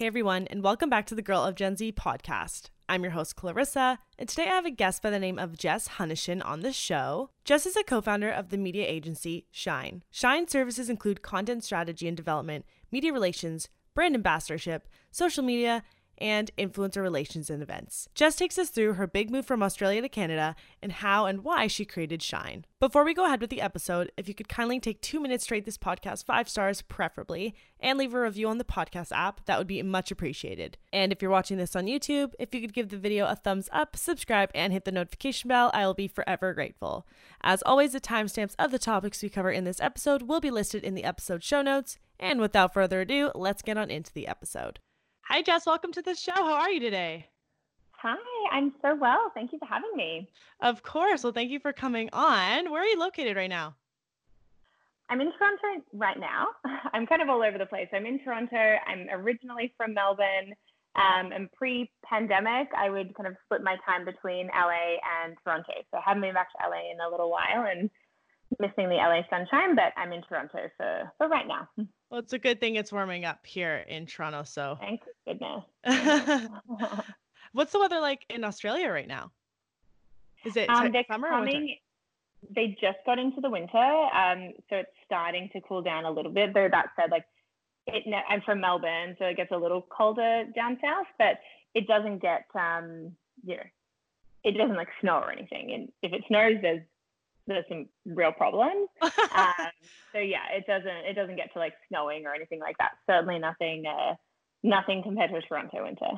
Hey everyone, and welcome back to the Girl of Gen Z podcast. I'm your host, Clarissa, and today I have a guest by the name of Jess Hunichen on the show. Jess is a co founder of the media agency Shine. Shine services include content strategy and development, media relations, brand ambassadorship, social media, and influencer relations and events. Jess takes us through her big move from Australia to Canada and how and why she created Shine. Before we go ahead with the episode, if you could kindly take two minutes to rate this podcast five stars, preferably, and leave a review on the podcast app, that would be much appreciated. And if you're watching this on YouTube, if you could give the video a thumbs up, subscribe, and hit the notification bell, I will be forever grateful. As always, the timestamps of the topics we cover in this episode will be listed in the episode show notes. And without further ado, let's get on into the episode. Hi, Jess. Welcome to the show. How are you today? Hi, I'm so well. Thank you for having me. Of course. Well, thank you for coming on. Where are you located right now? I'm in Toronto right now. I'm kind of all over the place. I'm in Toronto. I'm originally from Melbourne. Um, and pre-pandemic, I would kind of split my time between LA and Toronto. So I haven't been back to LA in a little while and missing the LA sunshine, but I'm in Toronto for, for right now. Well, it's a good thing it's warming up here in Toronto. So thank goodness. What's the weather like in Australia right now? Is it um, summer coming, They just got into the winter, um, so it's starting to cool down a little bit. Though that said, like it, I'm from Melbourne, so it gets a little colder down south, but it doesn't get, um, you know, it doesn't like snow or anything. And if it snows, there's there's some real problems. um, so yeah, it doesn't it doesn't get to like snowing or anything like that. Certainly nothing uh, nothing compared to a Toronto winter.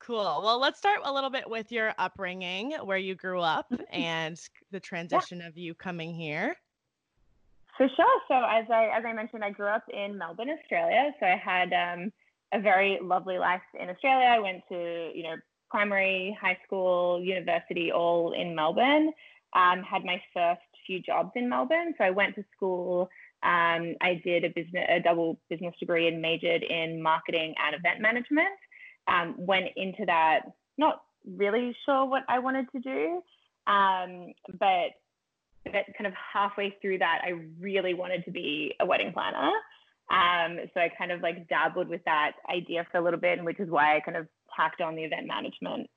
Cool. Well, let's start a little bit with your upbringing, where you grew up, and the transition yeah. of you coming here. For sure. So as I as I mentioned, I grew up in Melbourne, Australia. So I had um, a very lovely life in Australia. I went to you know primary, high school, university, all in Melbourne um, had my first few jobs in Melbourne. So I went to school. Um, I did a business, a double business degree and majored in marketing and event management. Um, went into that not really sure what I wanted to do, um, but kind of halfway through that, I really wanted to be a wedding planner. Um, so I kind of like dabbled with that idea for a little bit, and which is why I kind of tacked on the event management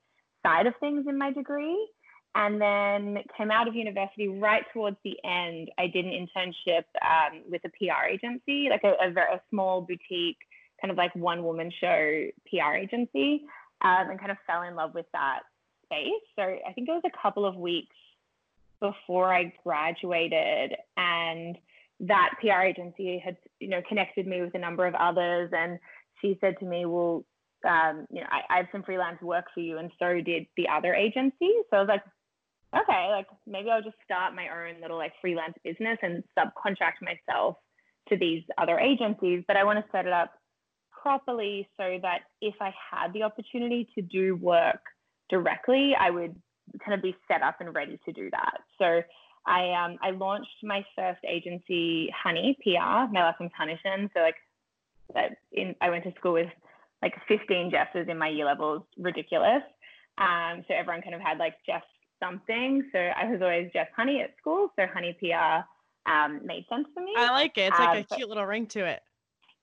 side of things in my degree. And then came out of university right towards the end. I did an internship um, with a PR agency, like a, a, a small boutique, kind of like one woman show PR agency, um, and kind of fell in love with that space. So I think it was a couple of weeks before I graduated, and that PR agency had, you know, connected me with a number of others, and she said to me, "Well, um, you know, I, I, have some freelance work for you, and so did the other agency." So I was like, okay, like maybe I'll just start my own little like freelance business and subcontract myself to these other agencies. But I want to set it up properly so that if I had the opportunity to do work directly, I would kind of be set up and ready to do that. So I um I launched my first agency, Honey PR. My last name's Hunichen. So like that in I went to school with like 15 Jesses in my year levels, ridiculous. Um, so everyone kind of had like Jess something. So I was always Jess Honey at school. So Honey PR um, made sense for me. I like it. It's like um, a cute little ring to it.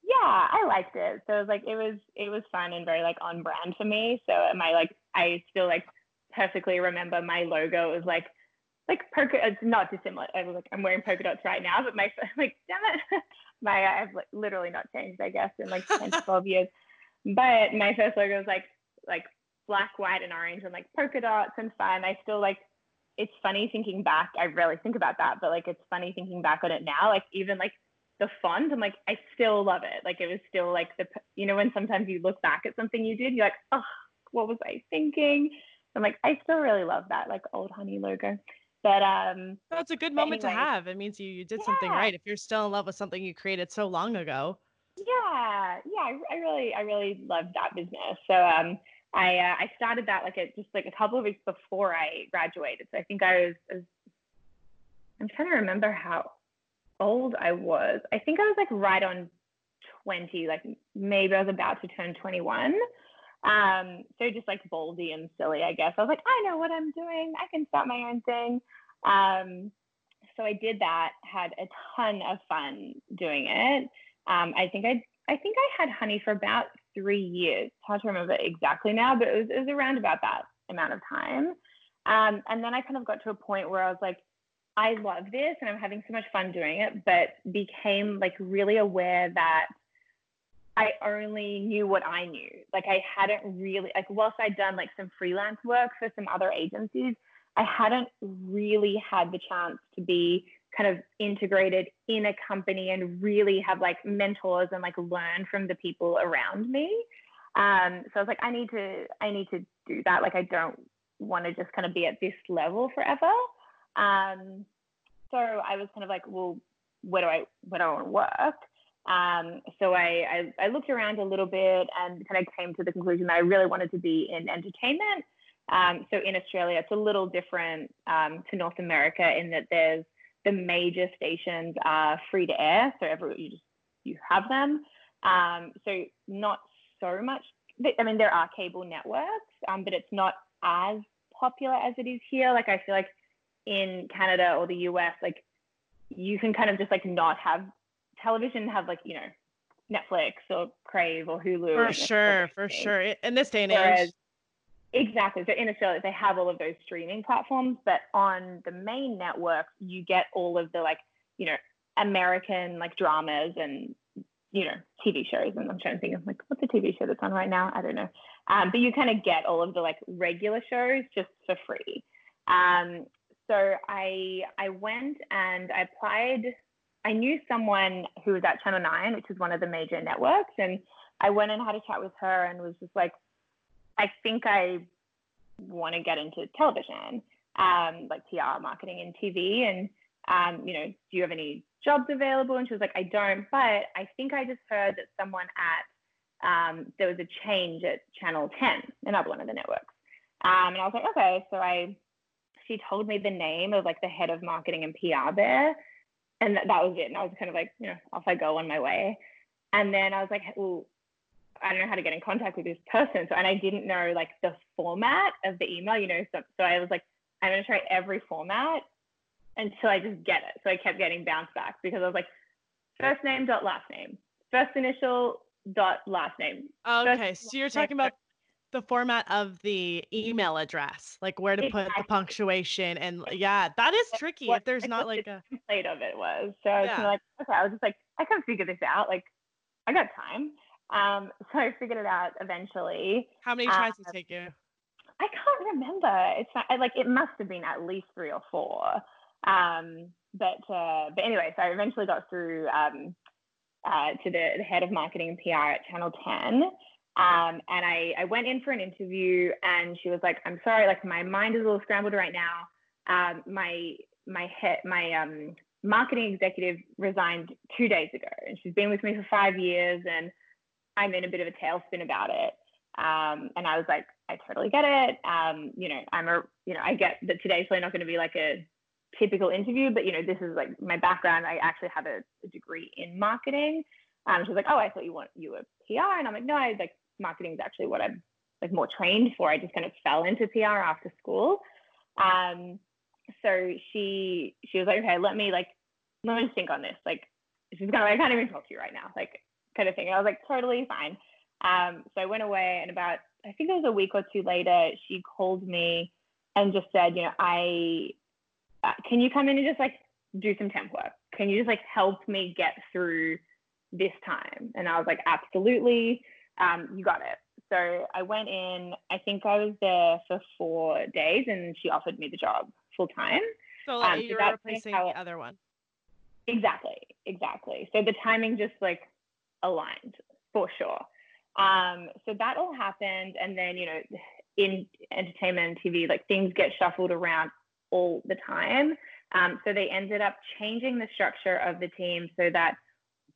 Yeah, I liked it. So it was like it was it was fun and very like on brand for me. So my like I still like perfectly remember my logo was like like polka. It's not dissimilar. I was like I'm wearing polka dots right now, but my like damn it, my I've like, literally not changed I guess in like 10 to 12 years. But my first logo was like like black, white, and orange and like polka dots and fun. I still like it's funny thinking back. I rarely think about that, but like it's funny thinking back on it now. Like even like the font, I'm like, I still love it. Like it was still like the you know, when sometimes you look back at something you did, you're like, oh, what was I thinking? I'm like, I still really love that, like old honey logo. But um that's a good moment anyway, to have. It means you, you did yeah. something right. If you're still in love with something you created so long ago. Yeah, yeah, I, I really, I really love that business. So um I uh, I started that like a, just like a couple of weeks before I graduated. So I think I was, I was I'm trying to remember how old I was. I think I was like right on 20, like maybe I was about to turn 21. Um, so just like boldy and silly, I guess. I was like, I know what I'm doing. I can start my own thing. Um, so I did that, had a ton of fun doing it. Um, I think I I think I had honey for about three years. Hard to remember exactly now, but it was, it was around about that amount of time. Um, and then I kind of got to a point where I was like, I love this and I'm having so much fun doing it, but became like really aware that I only knew what I knew. Like I hadn't really like whilst I'd done like some freelance work for some other agencies, I hadn't really had the chance to be kind of integrated in a company and really have like mentors and like learn from the people around me. Um, so I was like, I need to, I need to do that. Like I don't want to just kind of be at this level forever. Um, so I was kind of like, well, where do I, where do I want to work? Um, so I, I, I, looked around a little bit and kind of came to the conclusion that I really wanted to be in entertainment. Um, so in Australia, it's a little different um, to North America in that there's the major stations are free to air, so every you just you have them. Um, so not so much. I mean, there are cable networks, um, but it's not as popular as it is here. Like I feel like in Canada or the US, like you can kind of just like not have television have like you know Netflix or Crave or Hulu. For sure, for sure. In this day and Whereas, age. Exactly. So in Australia, they have all of those streaming platforms, but on the main network, you get all of the like, you know, American like dramas and you know TV shows. And I'm trying to think of like what's the TV show that's on right now? I don't know. Um, but you kind of get all of the like regular shows just for free. Um, so I I went and I applied. I knew someone who was at Channel Nine, which is one of the major networks, and I went and had a chat with her and was just like, I think I want to get into television, um, like PR, marketing, and TV. And um, you know, do you have any jobs available? And she was like, I don't, but I think I just heard that someone at um, there was a change at Channel 10, another one of the networks. Um, and I was like, okay. So I she told me the name of like the head of marketing and PR there. And that, that was it. And I was kind of like, you know, off I go on my way. And then I was like, well, I don't know how to get in contact with this person. So, and I didn't know like the format of the email, you know. So, so I was like, I'm going to try every format until I just get it. So I kept getting bounced back because I was like, first name dot last name, first initial dot last name. Okay. so you're talking about the format of the email address, like where to exactly. put the punctuation, and yeah, that is tricky what, if there's not like a template of it was. So I was like, okay, I was just like, I can figure this out. Like, I got time. Um, so I figured it out eventually. How many tries did it take you? I can't remember. It's not, like it must have been at least three or four. Um, but uh, but anyway, so I eventually got through um, uh, to the, the head of marketing and PR at Channel 10. Um, and I, I went in for an interview and she was like, I'm sorry, like my mind is a little scrambled right now. Um, my, my head, my, um, marketing executive resigned two days ago and she's been with me for five years and I'm in a bit of a tailspin about it. Um, and I was like, I totally get it. Um, you know, I'm a, you know, I get that today's probably not going to be like a typical interview, but you know, this is like my background. I actually have a, a degree in marketing. Um, she's like, oh, I thought you want you were PR, and I'm like, no, I like marketing is actually what I'm like more trained for. I just kind of fell into PR after school. Um, so she she was like, okay, let me like let me just think on this. Like she's gonna I can't even talk to you right now, like kind of thing. And I was like, totally fine. Um, so I went away, and about I think it was a week or two later, she called me and just said, you know, I uh, can you come in and just like do some temp work? Can you just like help me get through this time? And I was like, absolutely um, you got it. So I went in, I think I was there for four days and she offered me the job full time. So like, um, you're replacing the other one. Exactly, exactly. So the timing just like aligned for sure. Um, so that all happened. And then, you know, in entertainment and TV, like things get shuffled around all the time. Um, so they ended up changing the structure of the team so that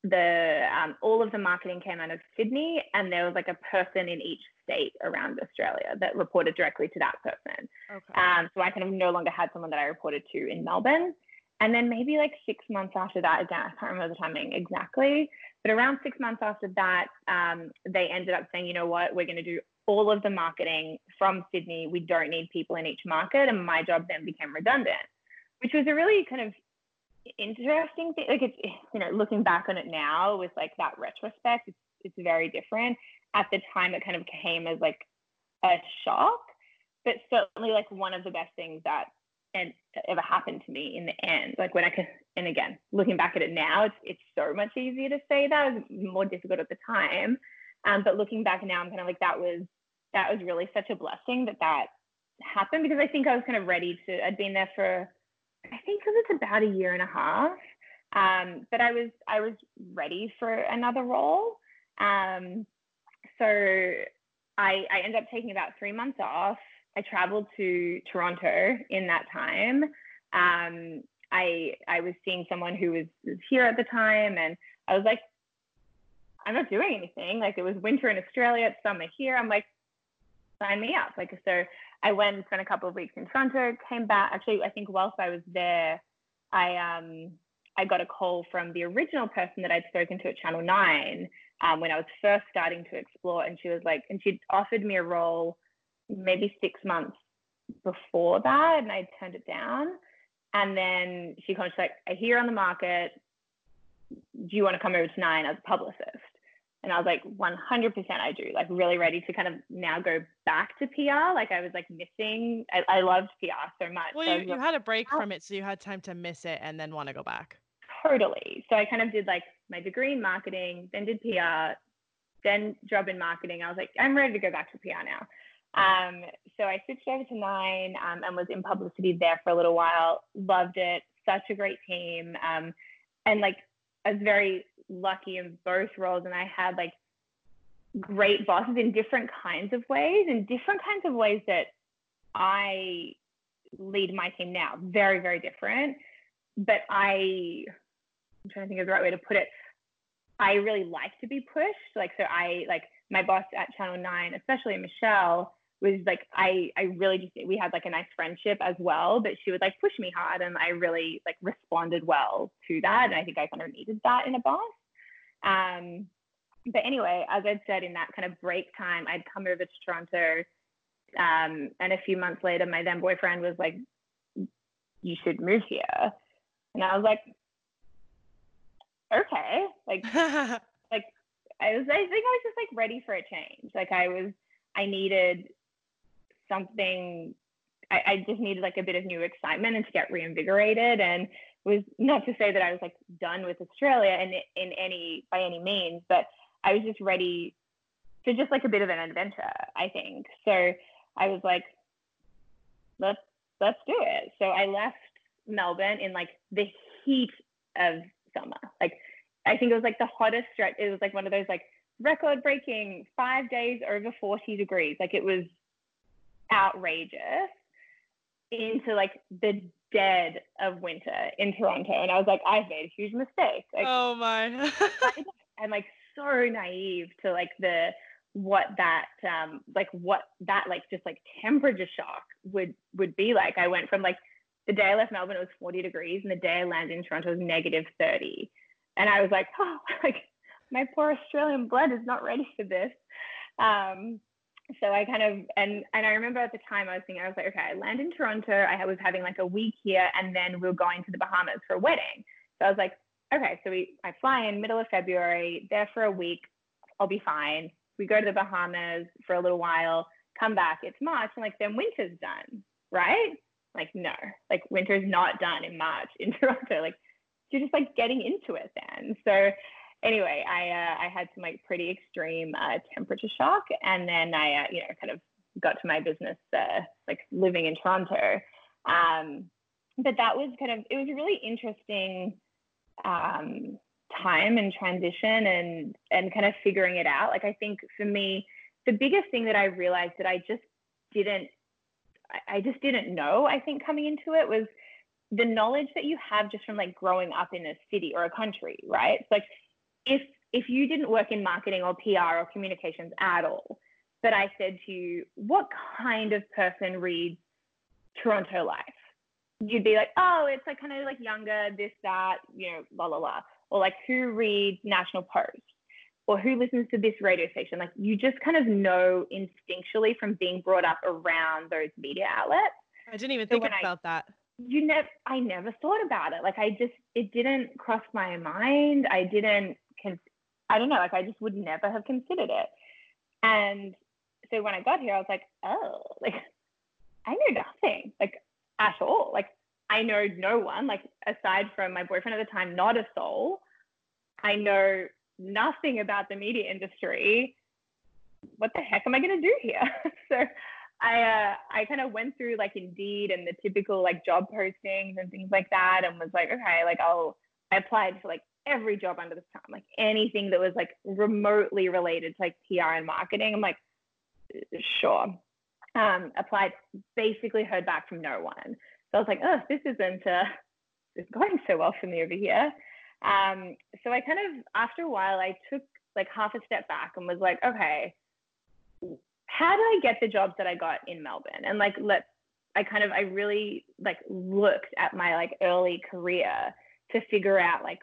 the um, all of the marketing came out of Sydney, and there was like a person in each state around Australia that reported directly to that person. Okay. Um, so I kind of no longer had someone that I reported to in Melbourne. And then maybe like six months after that, again, I can't remember the timing exactly, but around six months after that, um, they ended up saying, you know what, we're going to do all of the marketing from Sydney. We don't need people in each market. And my job then became redundant, which was a really kind of interesting thing. Like it's you know looking back on it now with like that retrospect, it's it's very different. at the time it kind of came as like a shock, but certainly like one of the best things that ever happened to me in the end. Like when I could, and again, looking back at it now, it's it's so much easier to say that. It was more difficult at the time, um, but looking back now, I'm kind of like that was that was really such a blessing that that happened because I think I was kind of ready to. I'd been there for, I think it was about a year and a half, um, but I was I was ready for another role. Um, so I I ended up taking about three months off. I traveled to Toronto in that time. Um, I I was seeing someone who was, was here at the time, and I was like, I'm not doing anything. Like it was winter in Australia, it's summer here. I'm like, sign me up. Like so, I went spent a couple of weeks in Toronto. Came back. Actually, I think whilst I was there, I um I got a call from the original person that I'd spoken to at Channel Nine um, when I was first starting to explore, and she was like, and she'd offered me a role maybe six months before that, and I turned it down. And then she comes like, I hear on the market, do you want to come over to Nine as a publicist? And I was like, 100% I do, like really ready to kind of now go back to PR. Like I was like missing, I, I loved PR so much. Well, so you, you had a break from it, so you had time to miss it and then want to go back. Totally. So I kind of did like my degree in marketing, then did PR, then job in marketing. I was like, I'm ready to go back to PR now. Um, so I switched over to Nine um, and was in publicity there for a little while. Loved it. Such a great team. Um, and like, I was very lucky in both roles, and I had like great bosses in different kinds of ways, in different kinds of ways that I lead my team now. Very, very different. But I, I'm trying to think of the right way to put it. I really like to be pushed. Like, so I like my boss at Channel 9, especially Michelle, was like I I really just we had like a nice friendship as well, but she would like push me hard and I really like responded well to that. And I think I kind of needed that in a boss. Um but anyway, as I'd said in that kind of break time, I'd come over to Toronto. Um, and a few months later, my then boyfriend was like, You should move here. And I was like, Okay. Like like I was I think I was just like ready for a change. Like I was I needed something I, I, just needed like a bit of new excitement and to get reinvigorated and was not to say that I was like done with Australia in in any by any means, but I was just ready to just like a bit of an adventure, I think. So I was like, let's let's do it. So I left Melbourne in like the heat of summer. Like I think it was like the hottest stretch. It was like one of those like record breaking five days over 40 degrees. Like it was outrageous into like the dead of winter in Toronto. And I was like, I've made a huge mistake. Like, oh my. I'm like so naive to like the what that um like what that like just like temperature shock would would be like. I went from like the day I left Melbourne it was 40 degrees and the day I landed in Toronto was negative 30. And I was like, oh like my poor Australian blood is not ready for this. Um so I kind of and and I remember at the time I was thinking I was like okay I land in Toronto. I was having like a week here and then we are going to the Bahamas for a wedding. So I was like okay so we I fly in middle of February there for a week I'll be fine. We go to the Bahamas for a little while come back it's March and like then winter's done right? Like no like winter's not done in March in Toronto like you're just like getting into it then. So anyway, I uh, I had some like pretty extreme uh, temperature shock, and then I uh, you know kind of got to my business uh, like living in Toronto. Um, but that was kind of it was a really interesting um, time and transition and and kind of figuring it out. Like I think for me, the biggest thing that I realized that I just didn't I just didn't know. I think coming into it was the knowledge that you have just from like growing up in a city or a country, right? Like if if you didn't work in marketing or PR or communications at all, but I said to you, what kind of person reads Toronto Life? You'd be like, oh, it's like kind of like younger, this, that, you know, la la la. Or like who reads National Post? Or who listens to this radio station? Like you just kind of know instinctually from being brought up around those media outlets. I didn't even so think about I, that. You never I never thought about it. Like I just it didn't cross my mind. I didn't I don't know, like I just would never have considered it. And so when I got here, I was like, oh, like I know nothing, like at all. Like I know no one, like aside from my boyfriend at the time, not a soul. I know nothing about the media industry. What the heck am I going to do here? so I uh, I kind of went through like Indeed and the typical like job postings and things like that, and was like, okay, like I'll I applied for like every job under the sun, like anything that was like remotely related to like PR and marketing. I'm like, sure. Um, applied, basically heard back from no one. So I was like, oh, this isn't uh, it's going so well for me over here. Um, so I kind of, after a while, I took like half a step back and was like, okay, how did I get the jobs that I got in Melbourne? And like, let I kind of, I really like looked at my like early career to figure out like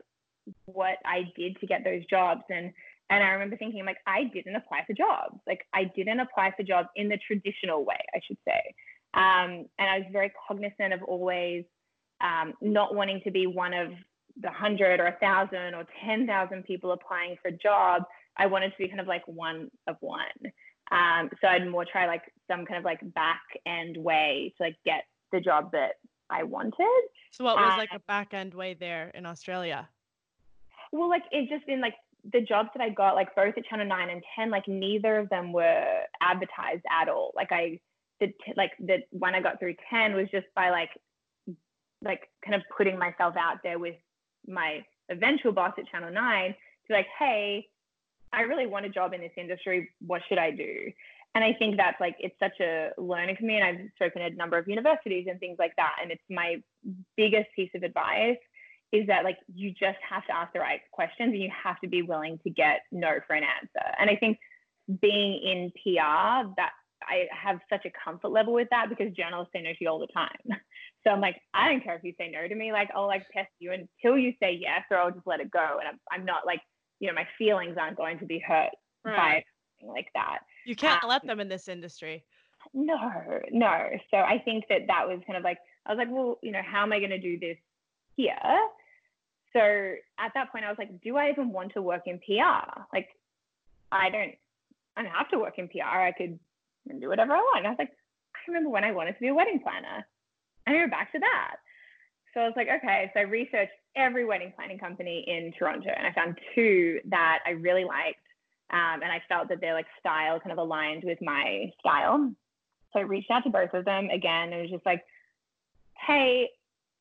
what I did to get those jobs. And and I remember thinking like I didn't apply for jobs. Like I didn't apply for jobs in the traditional way, I should say. Um, and I was very cognizant of always um, not wanting to be one of the hundred or a thousand or ten thousand people applying for jobs. I wanted to be kind of like one of one. Um, so I'd more try like some kind of like back end way to like get the job that I wanted. So what was like a back end way there in Australia? Well, like it just in like the jobs that I got, like both at Channel Nine and Ten, like neither of them were advertised at all. Like I the like the one I got through Ten was just by like like kind of putting myself out there with my eventual boss at Channel Nine to like, hey, I really want a job in this industry. What should I do? And I think that's like it's such a learning for me. And I've spoken at a number of universities and things like that. And it's my biggest piece of advice is that like you just have to ask the right questions and you have to be willing to get no for an answer. And I think being in PR, that I have such a comfort level with that because journalists say no to you all the time. So I'm like, I don't care if you say no to me. Like I'll like test you until you say yes, or I'll just let it go. And I'm, I'm not like, you know, my feelings aren't going to be hurt right. by something like that. You can't um, let them in this industry. No, no. So I think that that was kind of like, I was like, well, you know, how am I going to do this here? So at that point, I was like, do I even want to work in PR? Like, I don't, I don't have to work in PR. I could do whatever I want. I was like, I remember when I wanted to be a wedding planner. I went back to that. So I was like, okay. So I researched every wedding planning company in Toronto, and I found two that I really liked, um, and I felt that their like style kind of aligned with my style. So I reached out to both of them again. And was just like, hey,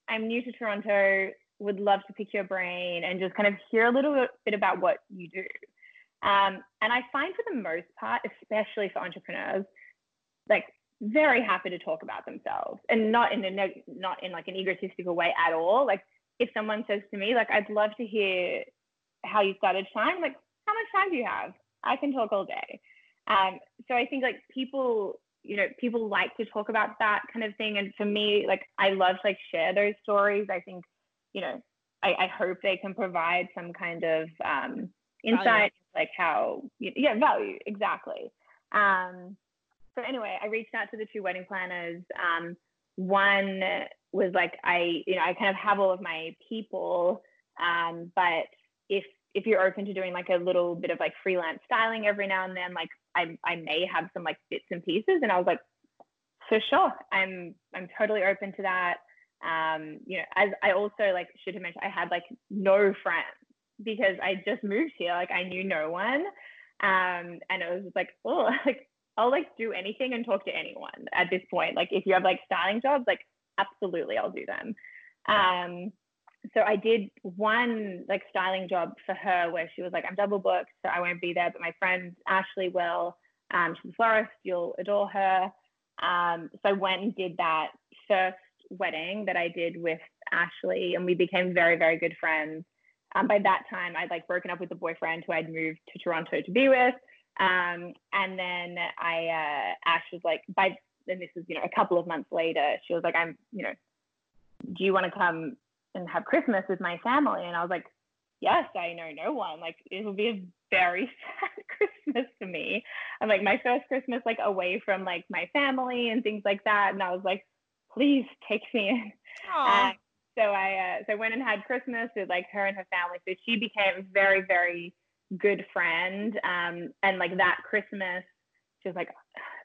I'm new to Toronto. Would love to pick your brain and just kind of hear a little bit about what you do. Um, and I find for the most part, especially for entrepreneurs, like very happy to talk about themselves and not in a not in like an egotistical way at all. Like if someone says to me, like, I'd love to hear how you started Shine, like, how much time do you have? I can talk all day. Um, so I think like people, you know, people like to talk about that kind of thing. And for me, like I love to like share those stories. I think, you know, I, I hope they can provide some kind of um, insight, value. like how, yeah, value exactly. Um, so anyway, I reached out to the two wedding planners. Um, one was like I, you know, I kind of have all of my people, um, but if if you're open to doing like a little bit of like freelance styling every now and then, like I I may have some like bits and pieces, and I was like, for sure, I'm I'm totally open to that. Um, you know, as I also like should have mentioned, I had like no friends because I just moved here, like I knew no one, um, and it was just like, oh, like I'll like do anything and talk to anyone at this point. Like if you have like styling jobs, like absolutely I'll do them. Um, so I did one like styling job for her where she was like, I'm double booked, so I won't be there, but my friend Ashley will. Um, she's a florist, you'll adore her. Um, so I went and did that first wedding that I did with Ashley, and we became very, very good friends. Um, by that time, I'd like broken up with a boyfriend who I'd moved to Toronto to be with. Um, and then I, uh, Ash was like, by, and this was, you know, a couple of months later, she was like, I'm, you know, do you want to come and have Christmas with my family? And I was like, yes, I know no one. Like, it will be a very sad Christmas for me. I'm like, my first Christmas, like, away from like my family and things like that. And I was like, please take me in. Uh, so I, uh, so went and had Christmas with like her and her family. So she became a very, very good friend. Um, and like that Christmas, she was like,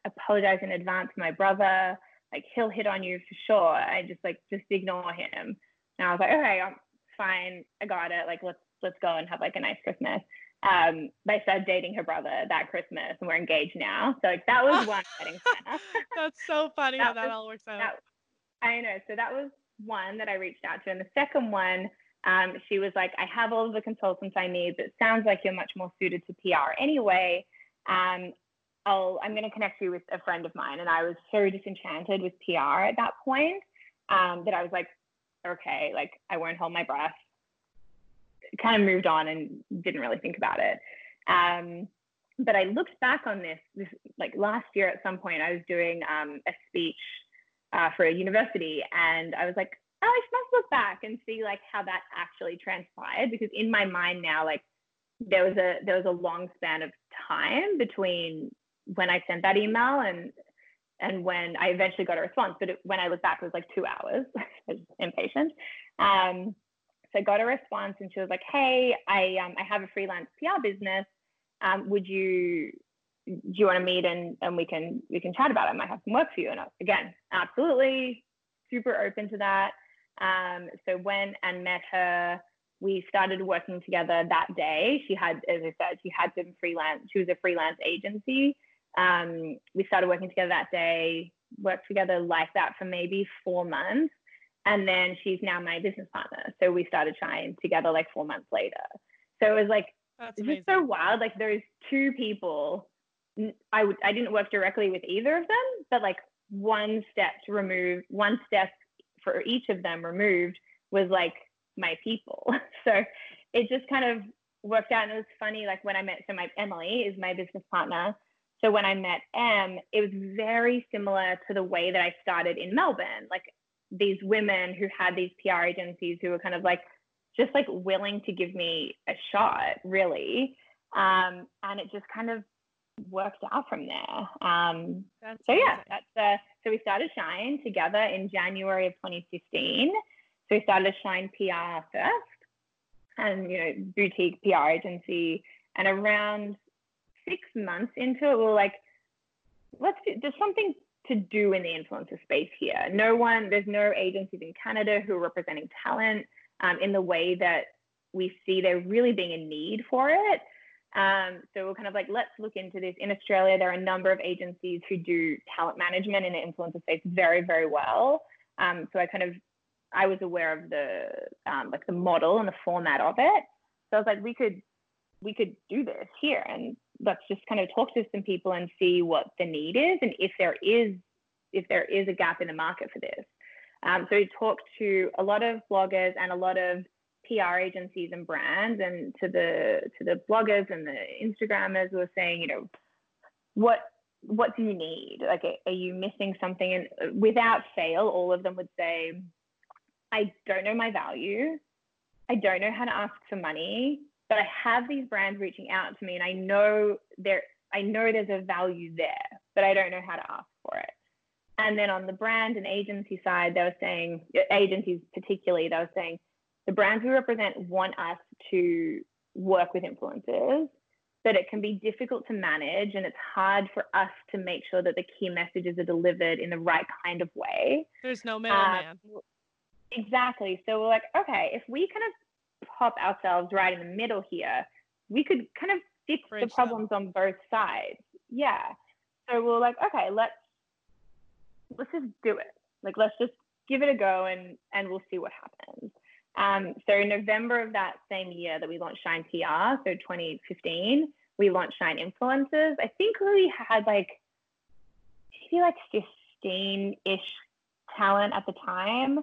apologize in advance to my brother. Like he'll hit on you for sure. I just like just ignore him. And I was like, okay, I'm fine. I got it. Like let's let's go and have like a nice Christmas. Um, I started dating her brother that Christmas, and we're engaged now. So like that was one wedding planner. That's so funny that how that was, all works out. That, I know. So that was one that I reached out to, and the second one, um, she was like, I have all of the consultants I need. But it sounds like you're much more suited to PR anyway. Um, I'll, I'm going to connect you with a friend of mine. And I was so disenchanted with PR at that point um, that I was like, okay, like I won't hold my breath. Kind of moved on and didn't really think about it. Um, but I looked back on this, this like last year at some point, I was doing um, a speech uh, for a university, and I was like, oh, I must look back and see like how that actually transpired because in my mind now, like there was a there was a long span of time between when I sent that email and and when I eventually got a response. But it, when I look back, it was like two hours. I was impatient. Um, so I got a response, and she was like, "Hey, I um, I have a freelance PR business. Um, would you do you want to meet and and we can we can chat about it? I might have some work for you." And I, again, absolutely, super open to that. Um, so went and met her. We started working together that day. She had, as I said, she had some freelance. She was a freelance agency um, we started working together that day, worked together like that for maybe four months. And then she's now my business partner. So we started trying together like four months later. So it was like, That's it's just so wild. Like those two people, I would, I didn't work directly with either of them, but like one step to remove, one step for each of them removed was like my people. So it just kind of worked out. And it was funny, like when I met, so my Emily is my business partner. So when I met Em, it was very similar to the way that I started in Melbourne. Like these women who had these PR agencies who were kind of like just like willing to give me a shot, really. Um, and it just kind of worked out from there. Um, so yeah, that's uh, so we started Shine together in January of 2015. So we started Shine PR first, and you know boutique PR agency, and around six months into it, we are like, let's do, there's something to do in the influencer space here. No one, there's no agencies in Canada who are representing talent um, in the way that we see there really being a need for it. Um, so we're kind of like, let's look into this. In Australia, there are a number of agencies who do talent management in the influencer space very, very well. Um, so I kind of, I was aware of the um, like the model and the format of it. So I was like, we could, we could do this here, and let's just kind of talk to some people and see what the need is and if there is if there is a gap in the market for this. Um, so we talked to a lot of bloggers and a lot of PR agencies and brands, and to the to the bloggers and the Instagrammers were saying, you know, what what do you need? Like, are you missing something? And uh, without fail, all of them would say, I don't know my value. I don't know how to ask for money but I have these brands reaching out to me and I know there I know there's a value there, but I don't know how to ask for it. And then on the brand and agency side, they were saying uh, agencies particularly, they were saying the brands we represent want us to work with influencers, but it can be difficult to manage and it's hard for us to make sure that the key messages are delivered in the right kind of way. There's no middleman. Um, exactly. So we're like, okay, if we kind of pop ourselves right in the middle here, we could kind of fix Bridge the problems them. on both sides. Yeah. So we're like, okay, let's let's just do it. Like let's just give it a go and and we'll see what happens. Um, so in November of that same year that we launched Shine PR, so 2015, we launched Shine Influencers. I think we had like maybe like 15-ish talent at the time.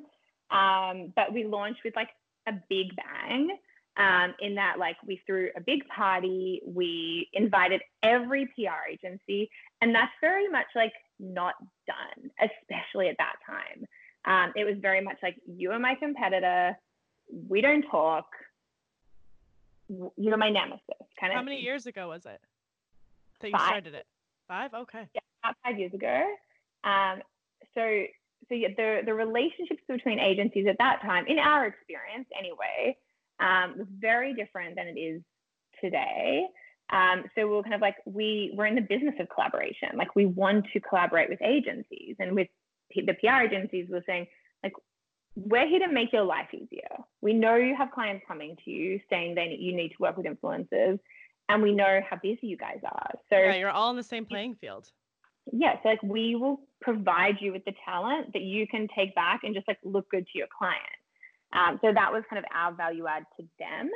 Um, but we launched with like a big bang um, in that like we threw a big party we invited every pr agency and that's very much like not done especially at that time um, it was very much like you are my competitor we don't talk you're my nemesis kind of how many thing. years ago was it that you five. started it five okay yeah about five years ago um, so so yeah, the, the relationships between agencies at that time, in our experience anyway, um, was very different than it is today. Um, so we are kind of like we we're in the business of collaboration. Like we want to collaborate with agencies and with the PR agencies. We're saying we're here to make your life easier. We know you have clients coming to you saying they you need to work with influencers, and we know how busy you guys are. So yeah, you're all in the same playing field. Yeah, so like we will provide you with the talent that you can take back and just like look good to your client. Um, so that was kind of our value add to them.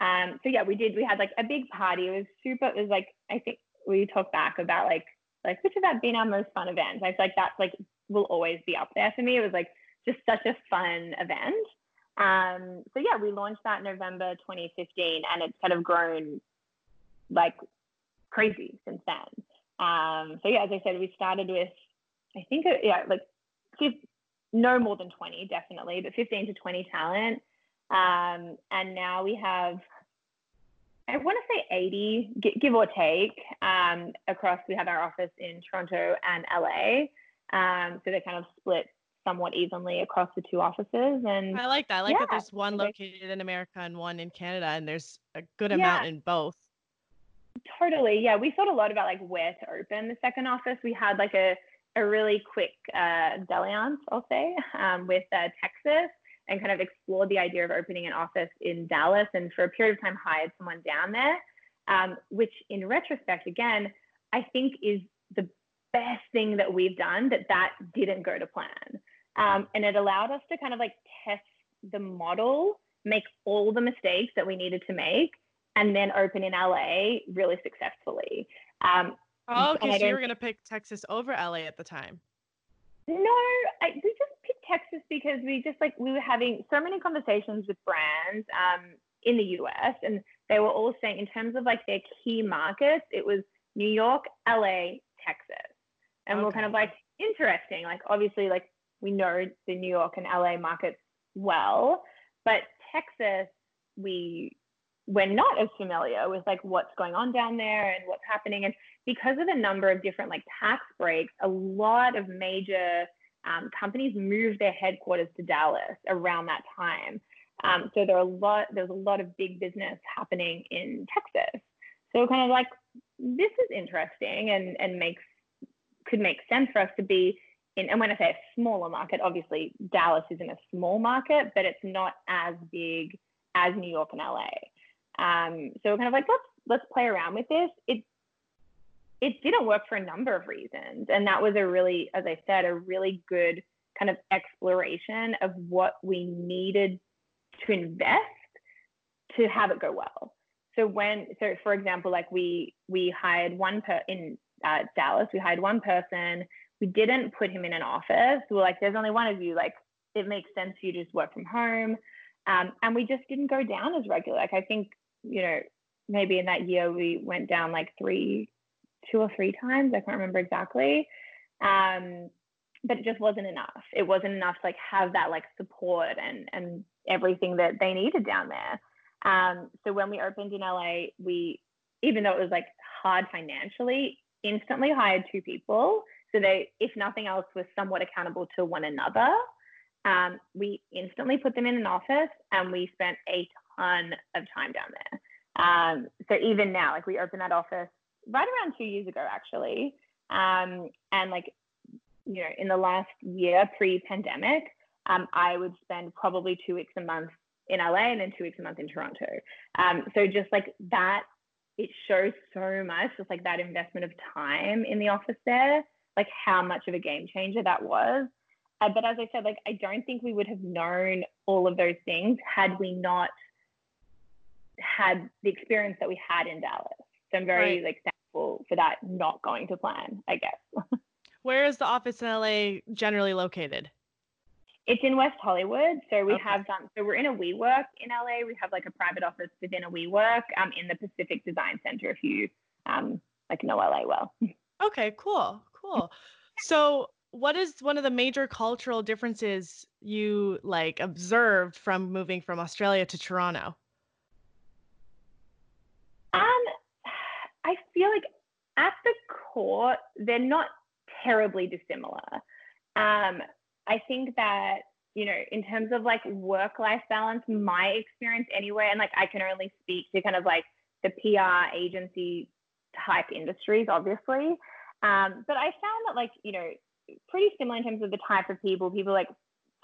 Um, so yeah, we did. We had like a big party. It was super. It was like I think we talk back about like like which of that been our most fun events. I feel like that's like will always be up there for me. It was like just such a fun event. Um, so yeah, we launched that November 2015, and it's kind of grown like crazy since then. Um, so yeah, as I said, we started with I think yeah like no more than 20 definitely, but 15 to 20 talent. Um, and now we have, I want to say 80, give or take, um, across. We have our office in Toronto and LA. Um, so they're kind of split somewhat evenly across the two offices. And I like that. I like yeah, that there's one located in America and one in Canada, and there's a good yeah, amount in both. Totally. Yeah. We thought a lot about like where to open the second office. We had like a, a really quick uh, dalliance, I'll say, um, with uh, Texas and kind of explored the idea of opening an office in Dallas and for a period of time hired someone down there, um, which in retrospect, again, I think is the best thing that we've done that that didn't go to plan. Um, and it allowed us to kind of like test the model, make all the mistakes that we needed to make, and then open in LA really successfully. Um, oh, okay. So you were going to pick Texas over LA at the time? No, I, we just picked Texas because we just like we were having so many conversations with brands um, in the US, and they were all saying in terms of like their key markets, it was New York, LA, Texas, and okay. we're kind of like interesting. Like obviously, like we know the New York and LA markets well, but Texas, we we're not as familiar with like what's going on down there and what's happening and because of the number of different like tax breaks a lot of major um, companies moved their headquarters to Dallas around that time. Um, so there are a lot, there's a lot of big business happening in Texas. So kind of like this is interesting and and makes could make sense for us to be in. And when I say a smaller market, obviously Dallas isn't a small market, but it's not as big as New York and LA. Um, so kind of like let's let's play around with this. It it didn't work for a number of reasons. And that was a really, as I said, a really good kind of exploration of what we needed to invest to have it go well. So when, so for example, like we we hired one per in uh, Dallas, we hired one person. We didn't put him in an office. We were like, there's only one of you. Like it makes sense for you to just work from home. Um, and we just didn't go down as regular. Like I think you know maybe in that year we went down like three two or three times. I can't remember exactly. Um, but it just wasn't enough. It wasn't enough to like have that like support and and everything that they needed down there. Um, so when we opened in LA, we even though it was like hard financially, instantly hired two people. So they, if nothing else, were somewhat accountable to one another. Um, we instantly put them in an office and we spent a ton of time down there. Um, so even now, like we opened that office right around two years ago, actually. Um, and like, you know, in the last year pre-pandemic, um, I would spend probably two weeks a month in LA and then two weeks a month in Toronto. Um, so just like that, it shows so much, just like that investment of time in the office there, like how much of a game changer that was. Uh, but as I said, like I don't think we would have known all of those things had we not had the experience that we had in Dallas. So I'm very right. like thankful for that not going to plan, I guess. Where is the office in LA generally located? It's in West Hollywood. So we okay. have done, so we're in a WeWork in LA. We have like a private office within a WeWork um, in the Pacific Design Center if you um, like know LA well. Okay, cool, cool. So what is one of the major cultural differences you like observed from moving from Australia to Toronto? Um, I feel like at the core, they're not terribly dissimilar. Um, I think that, you know, in terms of like work life balance, my experience anyway, and like I can only speak to kind of like the PR agency type industries, obviously. Um, but I found that like, you know, pretty similar in terms of the type of people. People like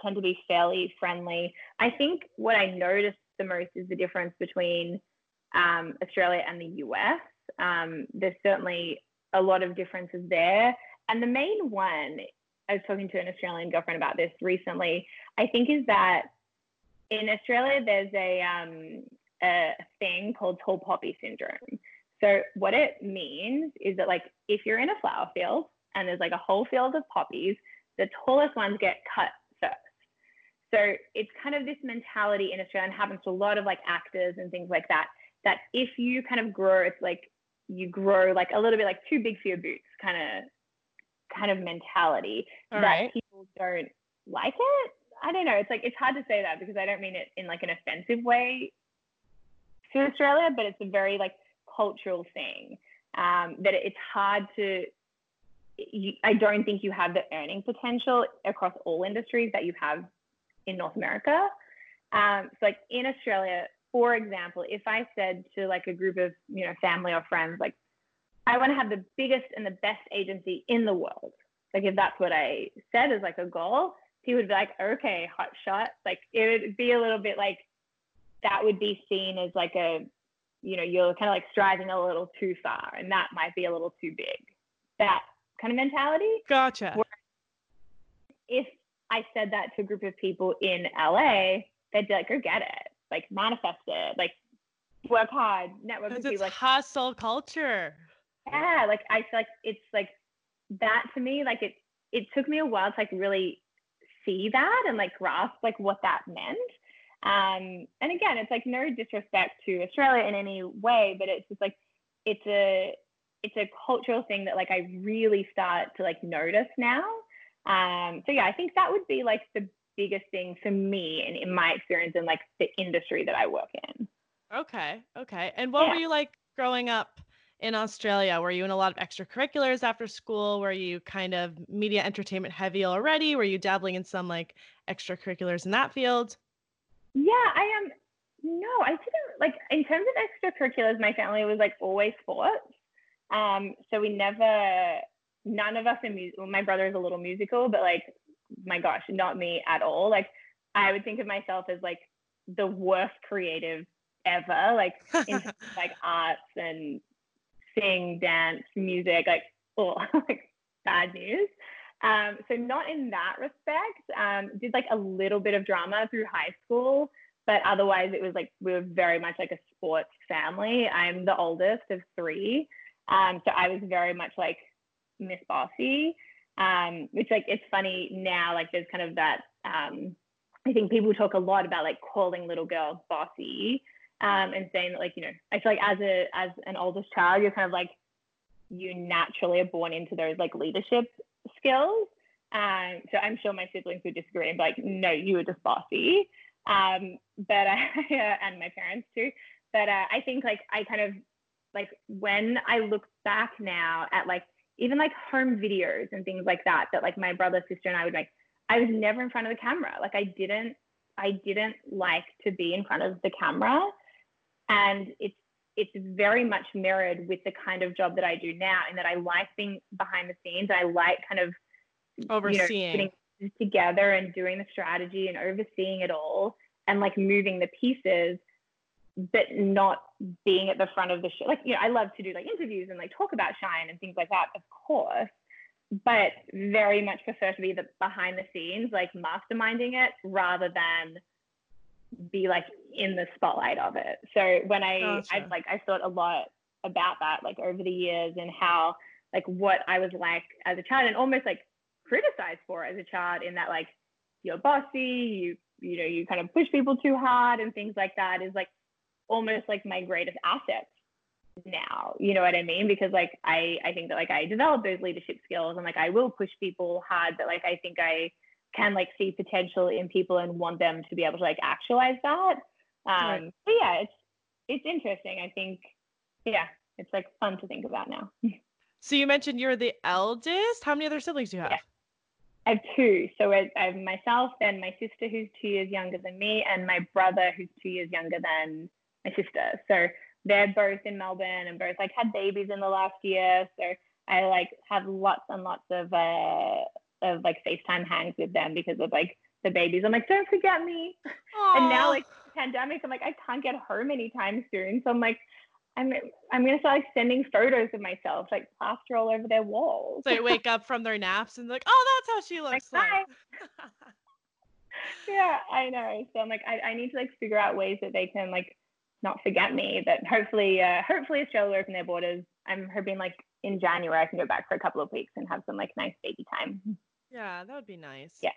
tend to be fairly friendly. I think what I noticed the most is the difference between um, Australia and the US. Um, there's certainly a lot of differences there. And the main one, I was talking to an Australian girlfriend about this recently, I think is that in Australia, there's a, um, a thing called tall poppy syndrome. So what it means is that like if you're in a flower field and there's like a whole field of poppies, the tallest ones get cut first. So it's kind of this mentality in Australia and happens to a lot of like actors and things like that, that if you kind of grow, it's like you grow like a little bit like too big for your boots kind of kind of mentality All that right. people don't like it. I don't know. It's like it's hard to say that because I don't mean it in like an offensive way to Australia, but it's a very like cultural thing um, that it's hard to. You, I don't think you have the earning potential across all industries that you have in North America. Um, so like in Australia, for example, if I said to like a group of you know family or friends, like I want to have the biggest and the best agency in the world, like if that's what I said as like a goal, he would be like, okay, hot shot. Like it would be a little bit like that would be seen as like a, you know, you're kind of like striving a little too far, and that might be a little too big. That kind of mentality. Gotcha. If I said that to a group of people in LA, they'd be like, go get it, like manifest it, like work hard, network with people, like hustle culture. yeah like i feel like it's like that to me like it it took me a while to like really see that and like grasp like what that meant um and again it's like no disrespect to australia in any way but it's just like it's a it's a cultural thing that like i really start to like notice now um so yeah i think that would be like the biggest thing for me and in my experience in like the industry that i work in Okay. Okay. And what were you like growing up in Australia? Were you in a lot of extracurriculars after school? Were you kind of media entertainment heavy already? Were you dabbling in some like extracurriculars in that field? Yeah, I am. no, I didn't like in terms of extracurriculars. My family was like always sports. Um, so we never, none of us in music. Well, my brother is a little musical, but like, my gosh, not me at all. Like, I would think of myself as like the worst creative ever. Like in terms of, like arts and sing, dance, music, like oh, like bad news. Um, so not in that respect. Um, did like a little bit of drama through high school, but otherwise it was like we were very much like a sports family. I'm the oldest of three, um, so I was very much like Miss Bossy, um, which like it's funny now. Like there's kind of that. Um, I think people talk a lot about like calling little girls bossy um, and saying that like you know I feel like as a as an oldest child you're kind of like you naturally are born into those like leadership skills. Um, so I'm sure my siblings would disagree and be like, no, you were just bossy. Um, but I, and my parents too. But uh, I think like I kind of like when I look back now at like even like home videos and things like that, that like my brother, sister, and I would make, I was never in front of the camera. Like I didn't, I didn't like to be in front of the camera. And it's it's very much mirrored with the kind of job that I do now, in that I like being behind the scenes. I like kind of Overseeing. you know, putting together and doing the strategy and overseeing it all and like moving the pieces, but not being at the front of the show. Like, you know, I love to do like interviews and like talk about Shine and things like that, of course, but very much prefer to be the behind the scenes, like masterminding it rather than be like in the spotlight of it. So when I Gotcha. I've like I thought a lot about that like over the years and how like what I was like as a child and almost like criticized for as a child in that like you're bossy, you you know, you kind of push people too hard and things like that is like almost like my greatest asset now. You know what I mean? Because like I I think that like I developed those leadership skills and like I will push people hard, but like I think I can like see potential in people and want them to be able to like actualize that. Um Right. but yeah, it's it's interesting. I think yeah, it's like fun to think about now. So you mentioned you're the eldest. How many other siblings do you have? Yeah. I have two. So I I have myself, then my sister who's two years younger than me, and my brother who's two years younger than my sister. So they're both in Melbourne and both like had babies in the last year. So I like have lots and lots of uh of like FaceTime hangs with them because of like the babies. I'm like, don't forget me. Aww. And now like pandemic, I'm like, I can't get home anytime soon. So I'm like, I'm I'm gonna start like sending photos of myself, like plaster all over their walls. So they wake up from their naps and like, oh, that's how she looks like. like. yeah, I know. So I'm like, I, I need to like figure out ways that they can like not forget me. But hopefully, uh, hopefully Australia will open their borders. I'm hoping like in January I can go back for a couple of weeks and have some like nice baby time. Yeah, that would be nice. Yeah.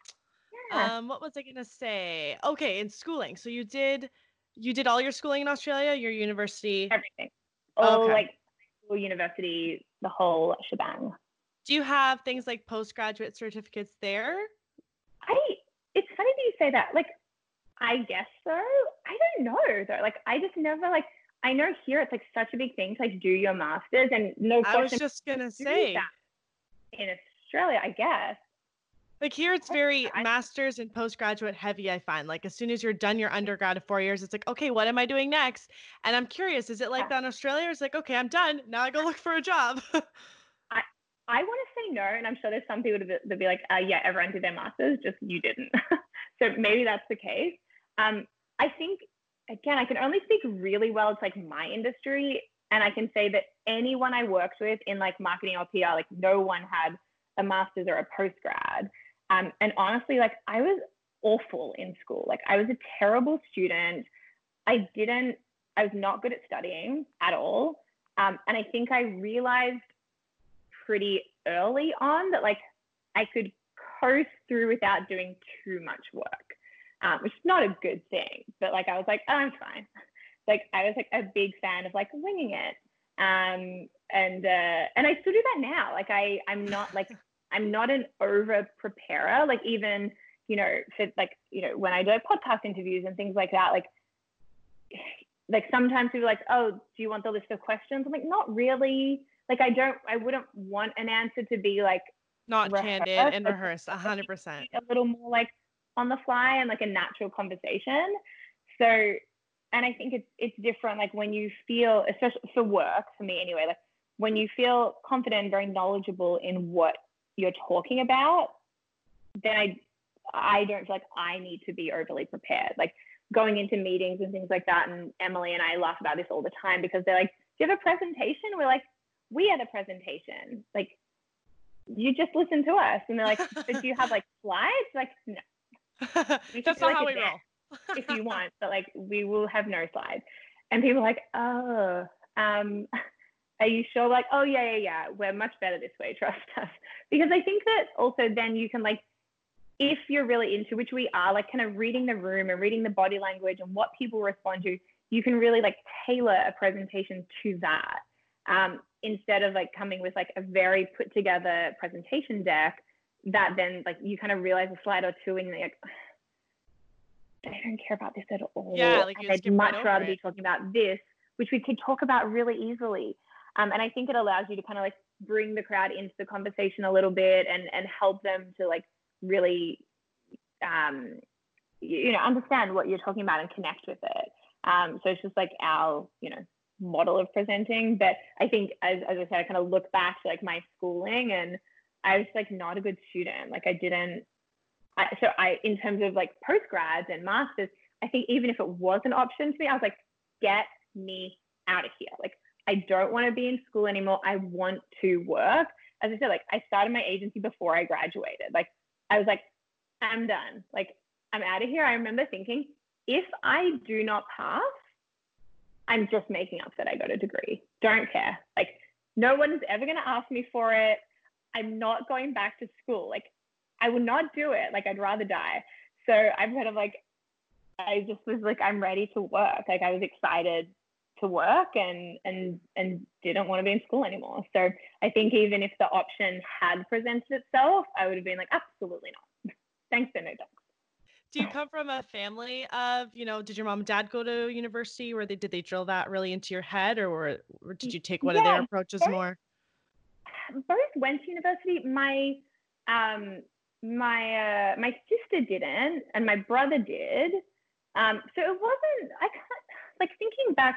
yeah. Um, what was I gonna say? Okay, in schooling. So you did you did all your schooling in Australia, your university? Everything. Oh, okay. like school, university, the whole shebang. Do you have things like postgraduate certificates there? I it's funny that you say that. Like I guess so. I don't know though. Like I just never like I know here it's like such a big thing to like do your masters and no I was just gonna say that in Australia, I guess. Like here, it's very master's and postgraduate heavy. I find like as soon as you're done your undergrad of four years, it's like, okay, what am I doing next? And I'm curious, is it like that in Australia? It's like, okay, I'm done. Now I go look for a job. I I want to say no, and I'm sure there's some people that would be like, uh, yeah, everyone did their masters, just you didn't. so maybe that's the case. Um, I think again, I can only speak really well It's like my industry, and I can say that anyone I worked with in like marketing or PR, like no one had a master's or a postgrad. Um, and honestly, like I was awful in school. Like I was a terrible student. I didn't, I was not good at studying at all. Um, and I think I realized pretty early on that like I could coast through without doing too much work, um, which is not a good thing. But like I was like, oh, I'm fine. Like I was like a big fan of like winging it. Um, and uh, and I still do that now. Like I I'm not like I'm not an over preparer. Like even, you know, for like, you know, when I do podcast interviews and things like that, like like sometimes people are like, oh, do you want the list of questions? I'm like, not really. Like I don't I wouldn't want an answer to be like not rehearsed, candid and rehearsed a hundred percent. A little more like on the fly and like a natural conversation. So and I think it's it's different like when you feel especially for work for me anyway like when you feel confident and very knowledgeable in what you're talking about, then I I don't feel like I need to be overly prepared. Like going into meetings and things like that. And Emily and I laugh about this all the time because they're like, Do you have a presentation? We're like, we had a presentation. Like, you just listen to us. And they're like, but do you have like slides? Like, no. That's not like how we roll. if you want, but like we will have no slides. And people are like, oh, um, are you sure? Like, oh yeah, yeah, yeah, we're much better this way. Trust us. Because I think that also then you can like, if you're really into which we are, like kind of reading the room and reading the body language and what people respond to, you can really like tailor a presentation to that. Um, instead of like coming with like a very put together presentation deck that then like you kind of realize a slide or two and you're like I don't care about this at all. Yeah, like I'd much right rather it. be talking about this, which we could talk about really easily. Um, and I think it allows you to kind of like bring the crowd into the conversation a little bit and and help them to like really um, you know understand what you're talking about and connect with it. Um, so it's just like our you know model of presenting. But I think as, as I said, I kind of look back to like my schooling and I was like not a good student. Like I didn't. I, so I in terms of like postgrads and masters, I think even if it was an option to me, I was like, get me out of here. Like I don't want to be in school anymore. I want to work. As I said, like I started my agency before I graduated. Like I was like, I'm done. Like I'm out of here. I remember thinking, if I do not pass, I'm just making up that I got a degree. Don't care. Like no one's ever going to ask me for it. I'm not going back to school. Like I would not do it. Like I'd rather die. So I'm kind of like, I just was like, I'm ready to work. Like I was excited to work and and and didn't want to be in school anymore. So I think even if the option had presented itself, I would have been like, absolutely not. Thanks, but no thanks. Do you come from a family of, you know, did your mom and dad go to university where they did they drill that really into your head or, were, or did you take one yeah, of their approaches both, more? Both went to university. My um my uh, my sister didn't and my brother did. Um, so it wasn't I can't like thinking back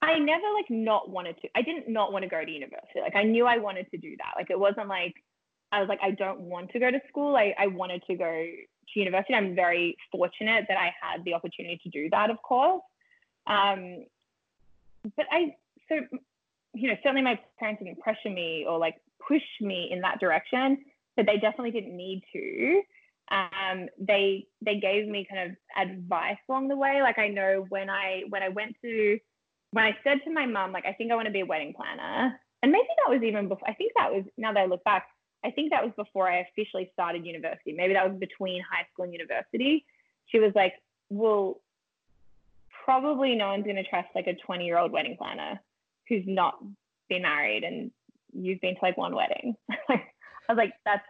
I never like not wanted to. I didn't not want to go to university. Like I knew I wanted to do that. Like it wasn't like I was like I don't want to go to school. I I wanted to go to university. I'm very fortunate that I had the opportunity to do that, of course. Um, but I so you know certainly my parents didn't pressure me or like push me in that direction, but they definitely didn't need to. Um, they they gave me kind of advice along the way. Like I know when I when I went to when I said to my mom, like I think I want to be a wedding planner, and maybe that was even before. I think that was now that I look back, I think that was before I officially started university. Maybe that was between high school and university. She was like, "Well, probably no one's going to trust like a 20 year old wedding planner who's not been married and you've been to like one wedding. I was like, that's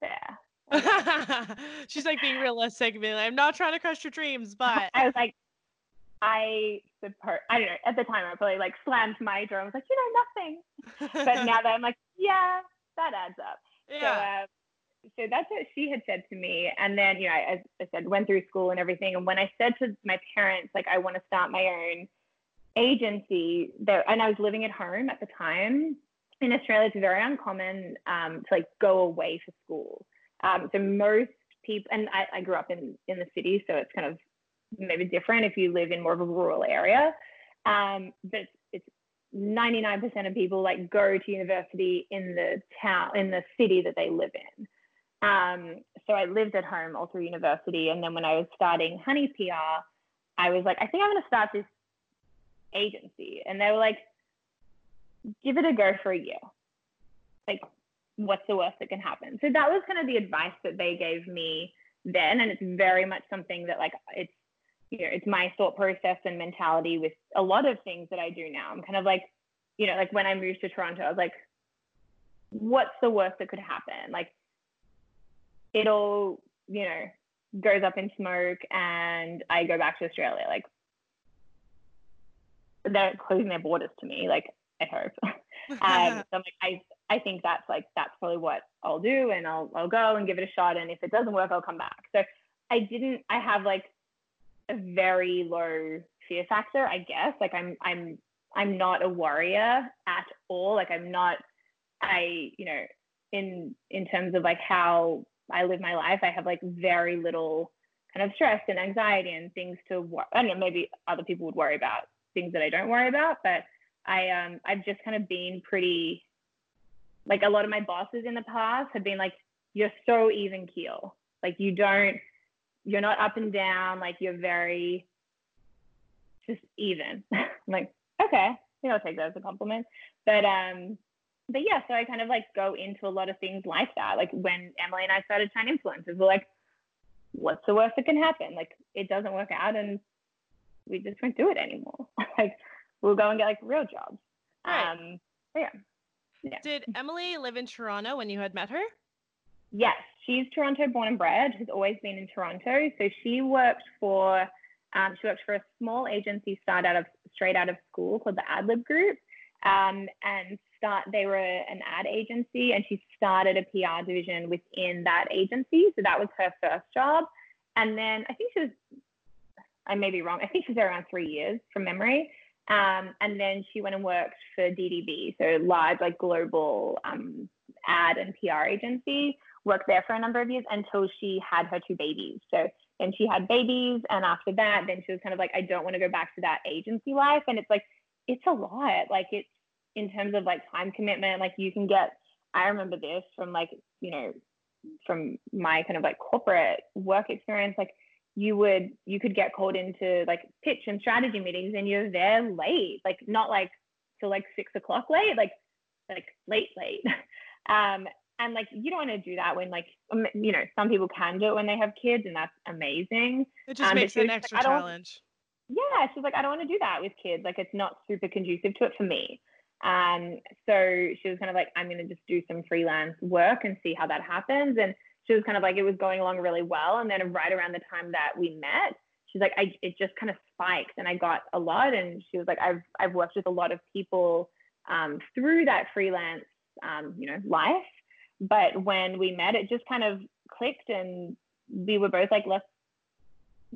fair. She's like being realistic, being like, I'm not trying to crush your dreams, but I was like, I support, I don't know, at the time I probably like slammed my door and was like, you know, nothing. but now that I'm like, yeah, that adds up. Yeah. So, uh, so that's what she had said to me. And then, you know, as I said, went through school and everything. And when I said to my parents, like, I want to start my own agency there, and I was living at home at the time. In Australia, it's very uncommon um, to like go away for school. Um, so most people, and I, I grew up in in the city, so it's kind of maybe different if you live in more of a rural area. Um, but it's 99% of people like go to university in the town in the city that they live in um, so I lived at home all through university. And then when I was starting Honey PR, I was like, I think I'm going to start this agency. And they were like, give it a go for a year. Like, what's the worst that can happen? So that was kind of the advice that they gave me then. And it's very much something that, like, it's, you know, it's my thought process and mentality with a lot of things that I do now. I'm kind of like, you know, like when I moved to Toronto, I was like, what's the worst that could happen? Like, it'll, you know, goes up in smoke and I go back to Australia. Like they're closing their borders to me, like I hope. um, so I'm like, I I think that's like that's probably what I'll do and I'll I'll go and give it a shot and if it doesn't work I'll come back. So I didn't I have like a very low fear factor, I guess. Like I'm I'm I'm not a worrier at all. Like I'm not I, you know, in in terms of like how I live my life, I have like very little kind of stress and anxiety and things to wor- I don't know, maybe other people would worry about things that I don't worry about, but I um I've just kind of been pretty like a lot of my bosses in the past have been like, you're so even keel. Like you don't you're not up and down, like you're very just even. I'm like, okay, you know, I'll take that as a compliment. But um but yeah, so I kind of like go into a lot of things like that. Like when Emily and I started Shine Influencers, we're like, what's the worst that can happen? Like it doesn't work out and we just won't do it anymore. like we'll go and get like real jobs. Right. Um, yeah. yeah. Did Emily live in Toronto when you had met her? Yes, she's Toronto born and bred, has always been in Toronto. So she worked for um, she worked for a small agency started out of straight out of school called the AdLib Group. Um, and start they were an ad agency and she started a PR division within that agency. So that was her first job. And then I think she was I may be wrong. I think she was there around three years from memory. Um, and then she went and worked for DDB, so large like global um, ad and PR agency. Worked there for a number of years until she had her two babies. So then she had babies, and after that, then she was kind of like, I don't want to go back to that agency life. And it's like, it's a lot. Like it's in terms of like time commitment, like you can get, I remember this from like, you know, from my kind of like corporate work experience, like you would, you could get called into like pitch and strategy meetings and you're there late, like not like till like six o'clock late, like, like late, late. um, and like you don't want to do that when like um, you know some people can do it when they have kids and that's amazing it just um, makes it an extra like, challenge yeah she's like i don't want to do that with kids like it's not super conducive to it for me um, so she was kind of like, I'm going to just do some freelance work and see how that happens. And she was kind of like, it was going along really well. And then right around the time that we met, she's like, I, it just kind of spiked and I got a lot. And she was like, I've, I've worked with a lot of people um, through that freelance, um, you know, life. But when we met, it just kind of clicked and we were both like, let's,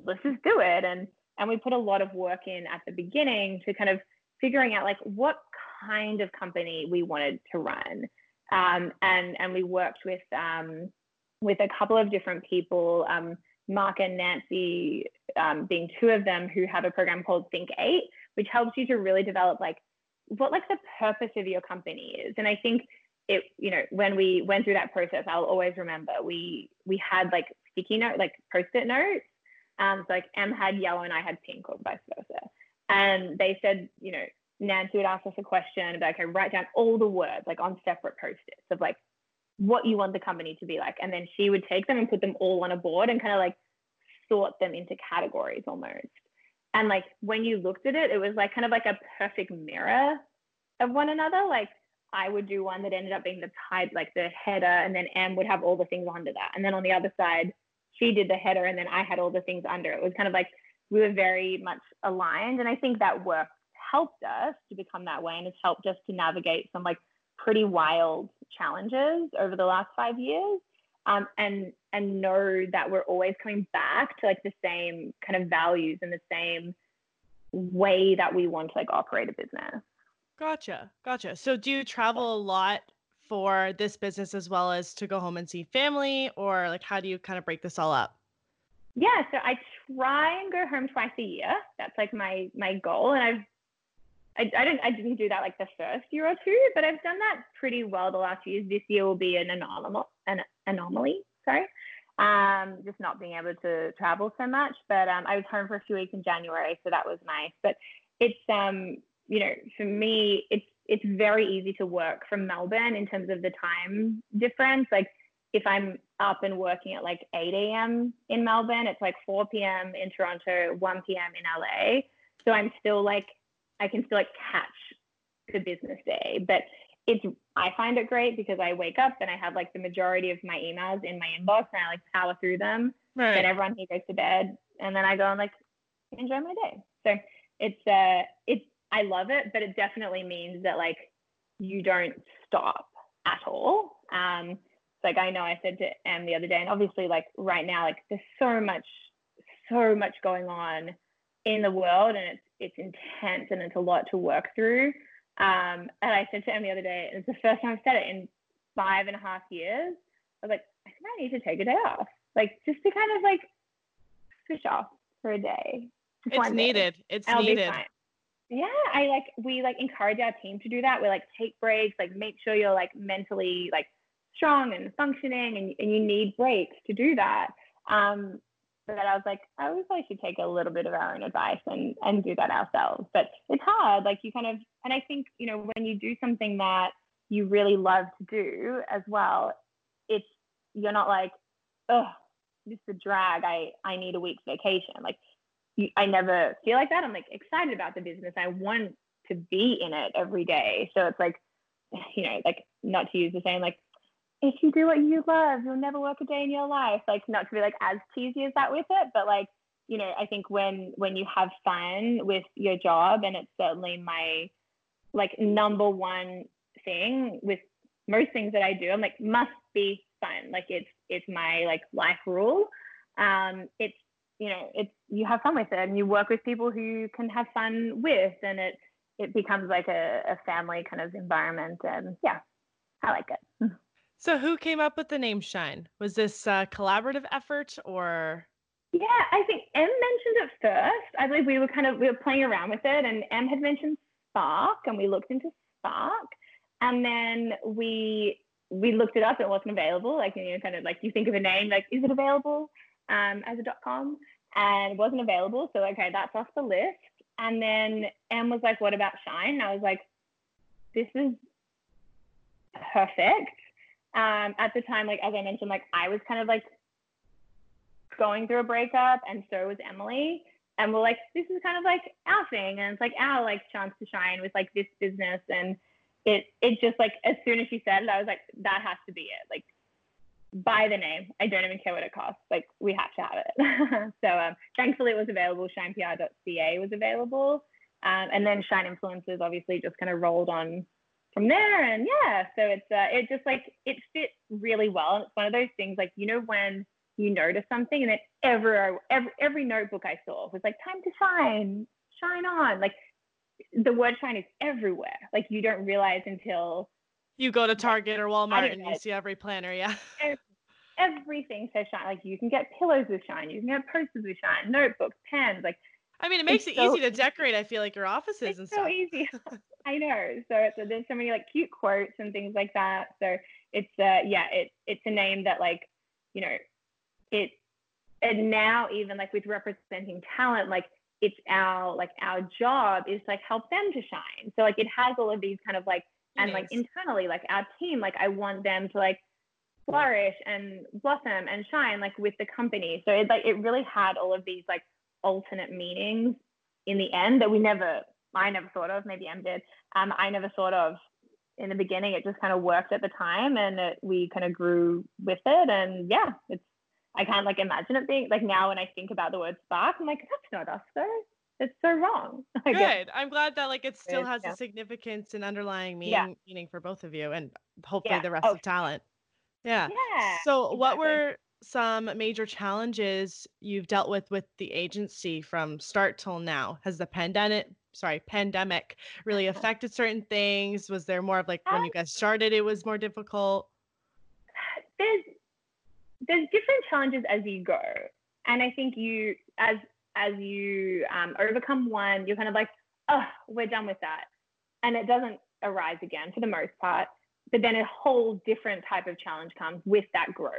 let's just do it. And, and we put a lot of work in at the beginning to kind of figuring out like what kind of company we wanted to run. Um, and and we worked with um, with a couple of different people, um, Mark and Nancy um, being two of them, who have a program called Think Eight, which helps you to really develop like what like the purpose of your company is. And I think it, you know, when we went through that process, I'll always remember we we had like sticky note, like post-it notes. Um, so like M had yellow and I had pink or vice versa. And they said, you know, Nancy would ask us a question about, okay, write down all the words like on separate post-its of like what you want the company to be like. And then she would take them and put them all on a board and kind of like sort them into categories almost. And like when you looked at it, it was like kind of like a perfect mirror of one another. Like I would do one that ended up being the type, like the header, and then M would have all the things under that. And then on the other side, she did the header, and then I had all the things under. It was kind of like we were very much aligned. And I think that work helped us to become that way. And it's helped us to navigate some like pretty wild challenges over the last five years. Um, and and know that we're always coming back to like the same kind of values and the same way that we want to like operate a business. Gotcha. Gotcha. So do you travel a lot for this business as well as to go home and see family or like how do you kind of break this all up? Yeah, so I try and go home twice a year. That's like my my goal and I've I, I didn't I didn't do that like the first year or two, but I've done that pretty well the last few years. This year will be an anomaly an anomaly, sorry. Um, just not being able to travel so much. But um, I was home for a few weeks in January, so that was nice. But it's um you know, for me, it's it's very easy to work from Melbourne in terms of the time difference. Like if I'm up and working at like 8 a.m. in Melbourne, it's like 4 p.m. in Toronto, 1 p.m. in LA. So I'm still like, I can still like catch the business day. But it's, I find it great because I wake up and I have like the majority of my emails in my inbox and I like power through them. Right. Then everyone here goes to bed and then I go and like enjoy my day. So it's, uh, it's, I love it, but it definitely means that like you don't stop at all. Um, like I know I said to Em the other day, and obviously like right now, like there's so much, so much going on in the world, and it's it's intense and it's a lot to work through. Um, and I said to Em the other day, and it's the first time I've said it in five and a half years. I was like, I think I need to take a day off, like just to kind of like switch off for a day. It's needed. Day. It's needed yeah i like we like encourage our team to do that. We like take breaks like make sure you're like mentally like strong and functioning and, and you need breaks to do that. Um but i was like i always like should take a little bit of our own advice and and do that ourselves. But it's hard like you kind of and i think you know when you do something that you really love to do as well it's you're not like oh this is a drag. I i need a week's vacation. Like I never feel like that. I'm like excited about the business. I want to be in it every day. So it's like, you know, like not to use the same, like, if you do what you love, you'll never work a day in your life. Like not to be like as cheesy as that with it, but like, you know, I think when when you have fun with your job, and it's certainly my like number one thing with most things that I do, I'm like must be fun. Like it's it's my like life rule. Um, it's you know, it's you have fun with it and you work with people who you can have fun with and it it becomes like a, a family kind of environment and yeah, I like it. So who came up with the name Shine? Was this a collaborative effort or yeah, I think M mentioned it first. I believe we were kind of we were playing around with it, and M had mentioned Spark, and we looked into Spark, and then we we looked it up. It wasn't available. Like you know, kind of like you think of a name, like is it available? Um, as a dot .com and wasn't available. So okay, that's off the list. And then Em was like, "What about Shine?" I was like, "This is perfect." Um, at the time, like as I mentioned, like I was kind of like going through a breakup, and so was Emily. And we're like, this is kind of like our thing, and it's like our like chance to shine with like this business. And it it just like as soon as she said it, I was like, that has to be it. Like buy the name. I don't even care what it costs. Like we have to have it. so um, thankfully it was available. ShinePR.ca was available. Um, and then Shine Influencers obviously just kind of rolled on from there. And yeah, so it's uh, it just like it fit really well. And it's one of those things like you know when you notice something and then every every, every notebook I saw was like time to shine, shine on. Like the word shine is everywhere. Like you don't realize until you go to Target or Walmart and you see every planner. Yeah. Everything says shine. Like you can get pillows with shine, you can get posters with shine, notebooks, pens. Like I mean, it makes it so, easy to decorate. I feel like your offices it's and so stuff. so easy. I know. So, so there's so many like cute quotes and things like that. So it's uh yeah, it it's a name that like you know it and now even like with representing talent like it's our like our job is like help them to shine so like it has all of these kind of like and like internally like our team like i want them to like flourish and blossom and shine like with the company. So it like it really had all of these like alternate meanings in the end that we never i never thought of maybe em did. Um i never thought of in the beginning. It just kind of worked at the time and it, we kind of grew with it. And yeah it's I can't like imagine it being like now when I think about the word spark, I'm like, that's not us though. It's so wrong. Good. I'm glad that like it still has yeah. a significance and underlying meaning yeah. meaning for both of you and hopefully yeah. the rest oh. of talent. Yeah. Yeah. So exactly. what were some major challenges you've dealt with with the agency from start till now? Has the pandemic sorry, pandemic really uh-huh. affected certain things? Was there more of like when you um guys started it was more difficult? There's there's different challenges as you go, and I think you as as you um, overcome one, you're kind of like, oh, we're done with that, and it doesn't arise again for the most part. But then a whole different type of challenge comes with that growth,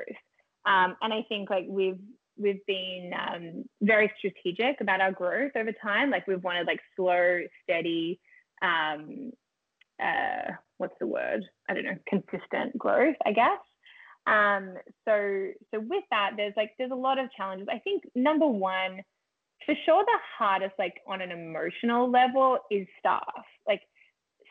um, and I think like we've we've been um, very strategic about our growth over time. Like we've wanted like slow, steady, um, uh, what's the word? I don't know, consistent growth, I guess. Um, so so with that, there's like there's a lot of challenges. I think number one, for sure, the hardest like on an emotional level is staff. Like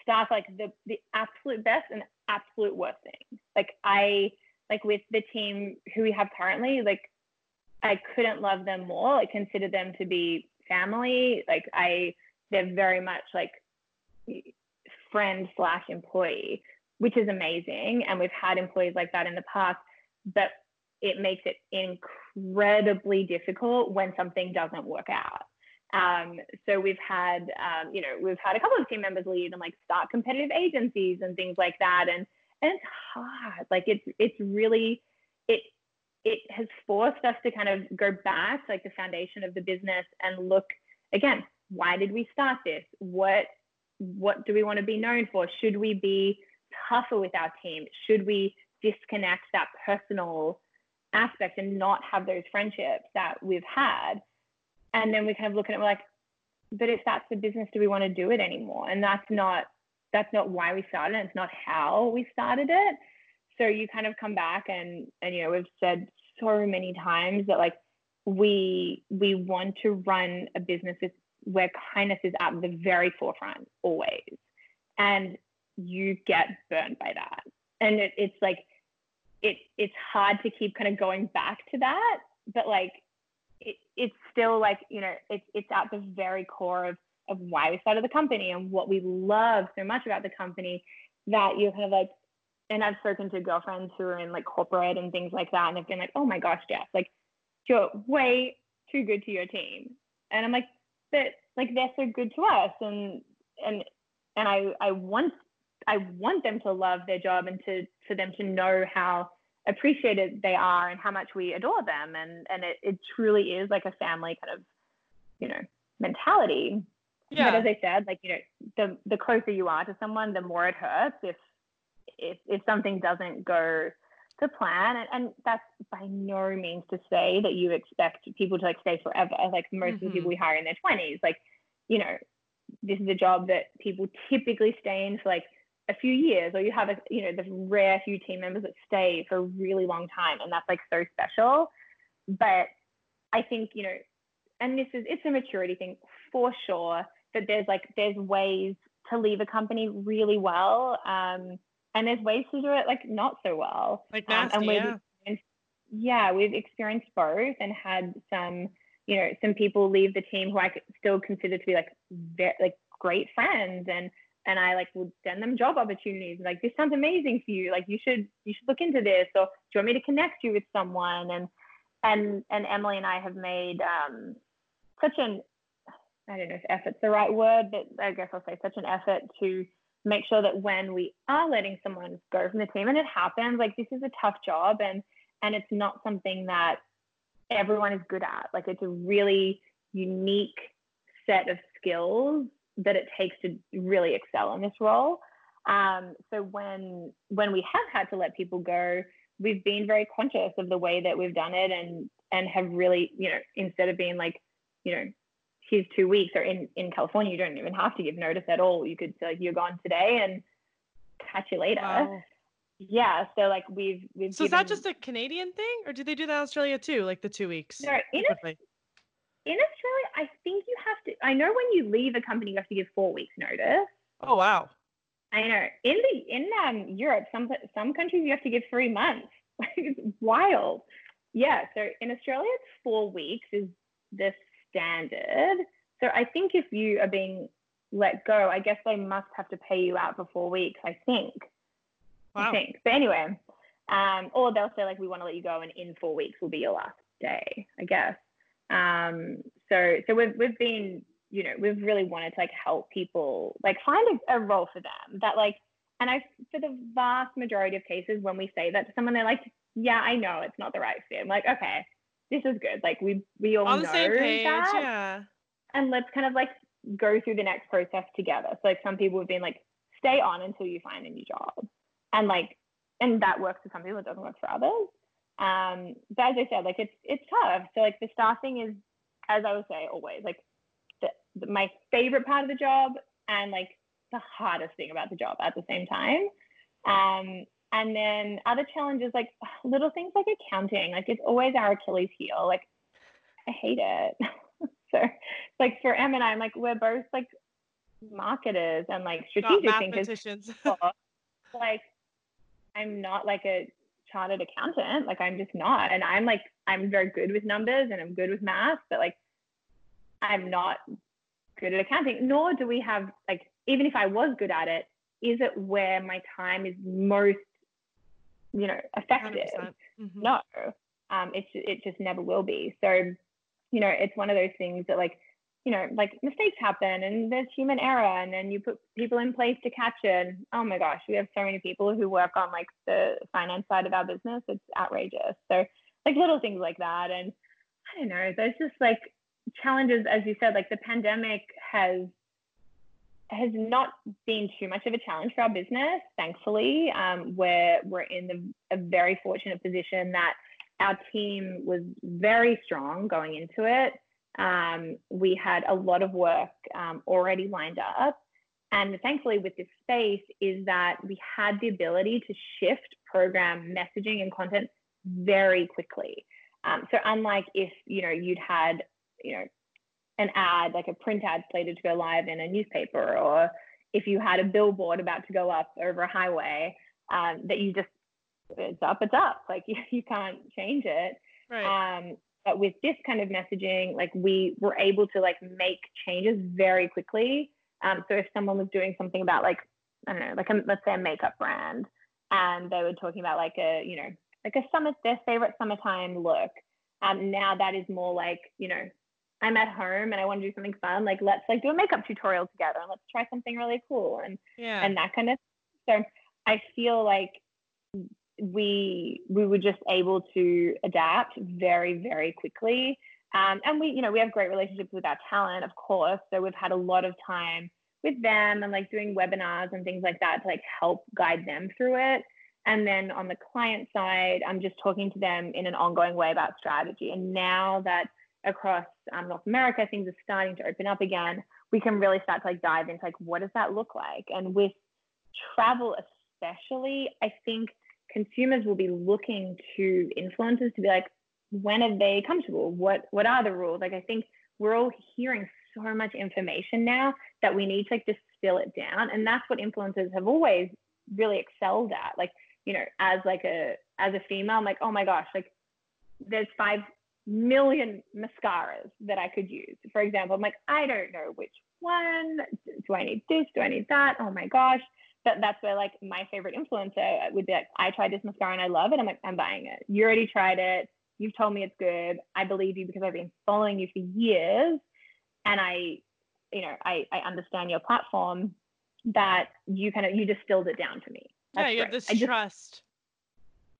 staff, like the the absolute best and absolute worst thing. Like I like with the team who we have currently, like I couldn't love them more. I consider them to be family. Like I, they're very much like friend slash employee which is amazing. And we've had employees like that in the past, but it makes it incredibly difficult when something doesn't work out. Um, so we've had, um, you know, we've had a couple of team members leave and like start competitive agencies and things like that. And, and it's hard. Like it's, it's really, it, it has forced us to kind of go back like the foundation of the business and look again, why did we start this? What, what do we want to be known for? Should we be tougher with our team? Should we disconnect that personal aspect and not have those friendships that we've had? And then we kind of look at it, we're like, but if that's the business, do we want to do it anymore? And that's not that's not why we started it. It's not how we started it. So you kind of come back and and you know we've said so many times that like we we want to run a business where kindness is at the very forefront always. And you get burned by that. And it, it's like, it, it's hard to keep kind of going back to that, but like, it, it's still like, you know, it's, it's at the very core of, of why we started the company and what we love so much about the company that you're kind of like, and I've spoken to girlfriends who are in like corporate and things like that, and they've been like, "Oh my gosh, Jess, like you're way too good to your team," and I'm like, "But like they're so good to us," and and and I I want I want them to love their job and to for them to know how appreciated they are and how much we adore them and and it, it truly is like a family kind of you know mentality yeah. but as i said like you know the the closer you are to someone the more it hurts if if if something doesn't go to plan and, and that's by no means to say that you expect people to like stay forever like most mm-hmm. of the people mm-hmm. we hire in their 20s like you know this is a job that people typically stay in for like a few years or you have a you know the rare few team members that stay for a really long time and that's like so special but i think you know and this is it's a maturity thing for sure that there's like there's ways to leave a company really well um, and there's ways to do it like not so well like nasty, um, and we've yeah. yeah we've experienced both and had some you know some people leave the team who i still consider to be like very like great friends and and I like would send them job opportunities. Like this sounds amazing for you. Like you should you should look into this. Or do you want me to connect you with someone? And and and Emily and I have made um, such an I don't know if effort's the right word, but I guess I'll say such an effort to make sure that when we are letting someone go from the team and it happens, like this is a tough job and and it's not something that everyone is good at. Like it's a really unique set of skills that it takes to really excel in this role. Um, so when when we have had to let people go, we've been very conscious of the way that we've done it and and have really, you know, instead of being like, you know, here's two weeks or in, in California, you don't even have to give notice at all. You could say like, you're gone today and catch you later. Wow. Yeah. So like we've, we've, so given... is that just a Canadian thing or do they do that in Australia too? Like the two weeks? No, in, in Australia, I think you have to, I know when you leave a company, you have to give four weeks notice. Oh, wow. I know. In the, in um, Europe, some, some countries you have to give three months. it's wild. Yeah. So in Australia, it's four weeks is the standard. So I think if you are being let go, I guess they must have to pay you out for four weeks. I think. Wow. I think. But anyway, um, or they'll say like we want to let you go, and in four weeks will be your last day. I guess. Um, so so we've we've been you know we've really wanted to like help people like find a, a role for them that like and I for the vast majority of cases when we say that to someone they're like yeah I know it's not the right fit. I'm like okay this is good. Like we we all on same page, that. yeah. And let's kind of like go through the next process together. So like some people have been like, stay on until you find a new job, and like, and that works for some people. It doesn't work for others. Um, but as I said, like it's it's tough. So like the staffing is, as I would say always, like the, the, my favorite part of the job and like the hardest thing about the job at the same time. Um, and then other challenges like little things like accounting, like it's always our Achilles heel. Like I hate it. so like for Em and I, I'm like we're both like marketers and like strategic thinkers. like I'm not like a chartered accountant. Like I'm just not. And I'm like I'm very good with numbers and I'm good with math, but like I'm not good at accounting. Nor do we have like even if I was good at it, is it where my time is most you know effective mm-hmm. no um it's it just never will be so you know it's one of those things that like you know like mistakes happen and there's human error and then you put people in place to catch it oh my gosh we have so many people who work on like the finance side of our business it's outrageous so like little things like that and i don't know there's just like challenges as you said like the pandemic has has not been too much of a challenge for our business, thankfully. Um, we're, we're in the, a very fortunate position that our team was very strong going into it. Um, we had a lot of work um, already lined up. And thankfully, with this space, is that we had the ability to shift program messaging and content very quickly. Um, so unlike if you know you'd had you know an ad, like a print ad slated to go live in a newspaper, or if you had a billboard about to go up over a highway, um, that you just, it's up, it's up. Like you, you can't change it. Right. Um, but with this kind of messaging, like we were able to like make changes very quickly. Um, so if someone was doing something about like, I don't know, like a, let's say a makeup brand, and they were talking about like a, you know, like a summer, their favorite summertime look. Um, now that is more like, you know, I'm at home and I want to do something fun, like let's like do a makeup tutorial together and let's try something really cool and yeah. and that kind of so I feel like we we were just able to adapt very very quickly. Um, and we you know we have great relationships with our talent of course. So we've had a lot of time with them and like doing webinars and things like that to like help guide them through it. And then on the client side i'm just talking to them in an ongoing way about strategy. And now that across um, North America, things are starting to open up again, we can really start to like dive into like what does that look like? And with travel especially, I think consumers will be looking to influencers to be like, when are they comfortable? What what are the rules? Like I think we're all hearing so much information now that we need to like distill it down. And that's what influencers have always really excelled at. Like, you know, as like a as a female, I'm like, oh my gosh, like there's five million mascaras that I could use. For example, I'm like, I don't know which one. Do I need this? Do I need that? Oh my gosh. That, that's where like my favorite influencer would be like, I tried this mascara and I love it. I'm like, I'm buying it. You already tried it. You've told me it's good. I believe you because I've been following you for years. And I you know, I, I understand your platform that you kind of you distilled it down for me. That's yeah, you have this just, trust.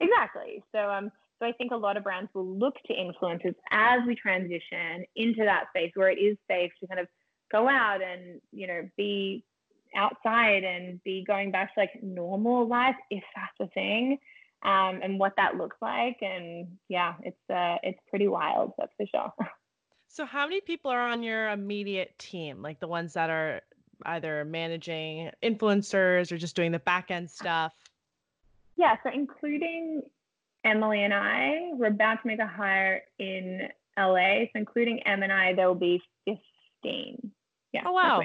Exactly. So um so I think a lot of brands will look to influencers as we transition into that space where it is safe to kind of go out and, you know, be outside and be going back to like normal life if that's a thing. Um, and what that looks like. And yeah, it's uh it's pretty wild, that's for sure. So how many people are on your immediate team? Like the ones that are either managing influencers or just doing the back end stuff? Yeah, so including Emily and I, we're about to make a hire in LA. So including Em and I, there will be 15. Yeah. Oh, wow.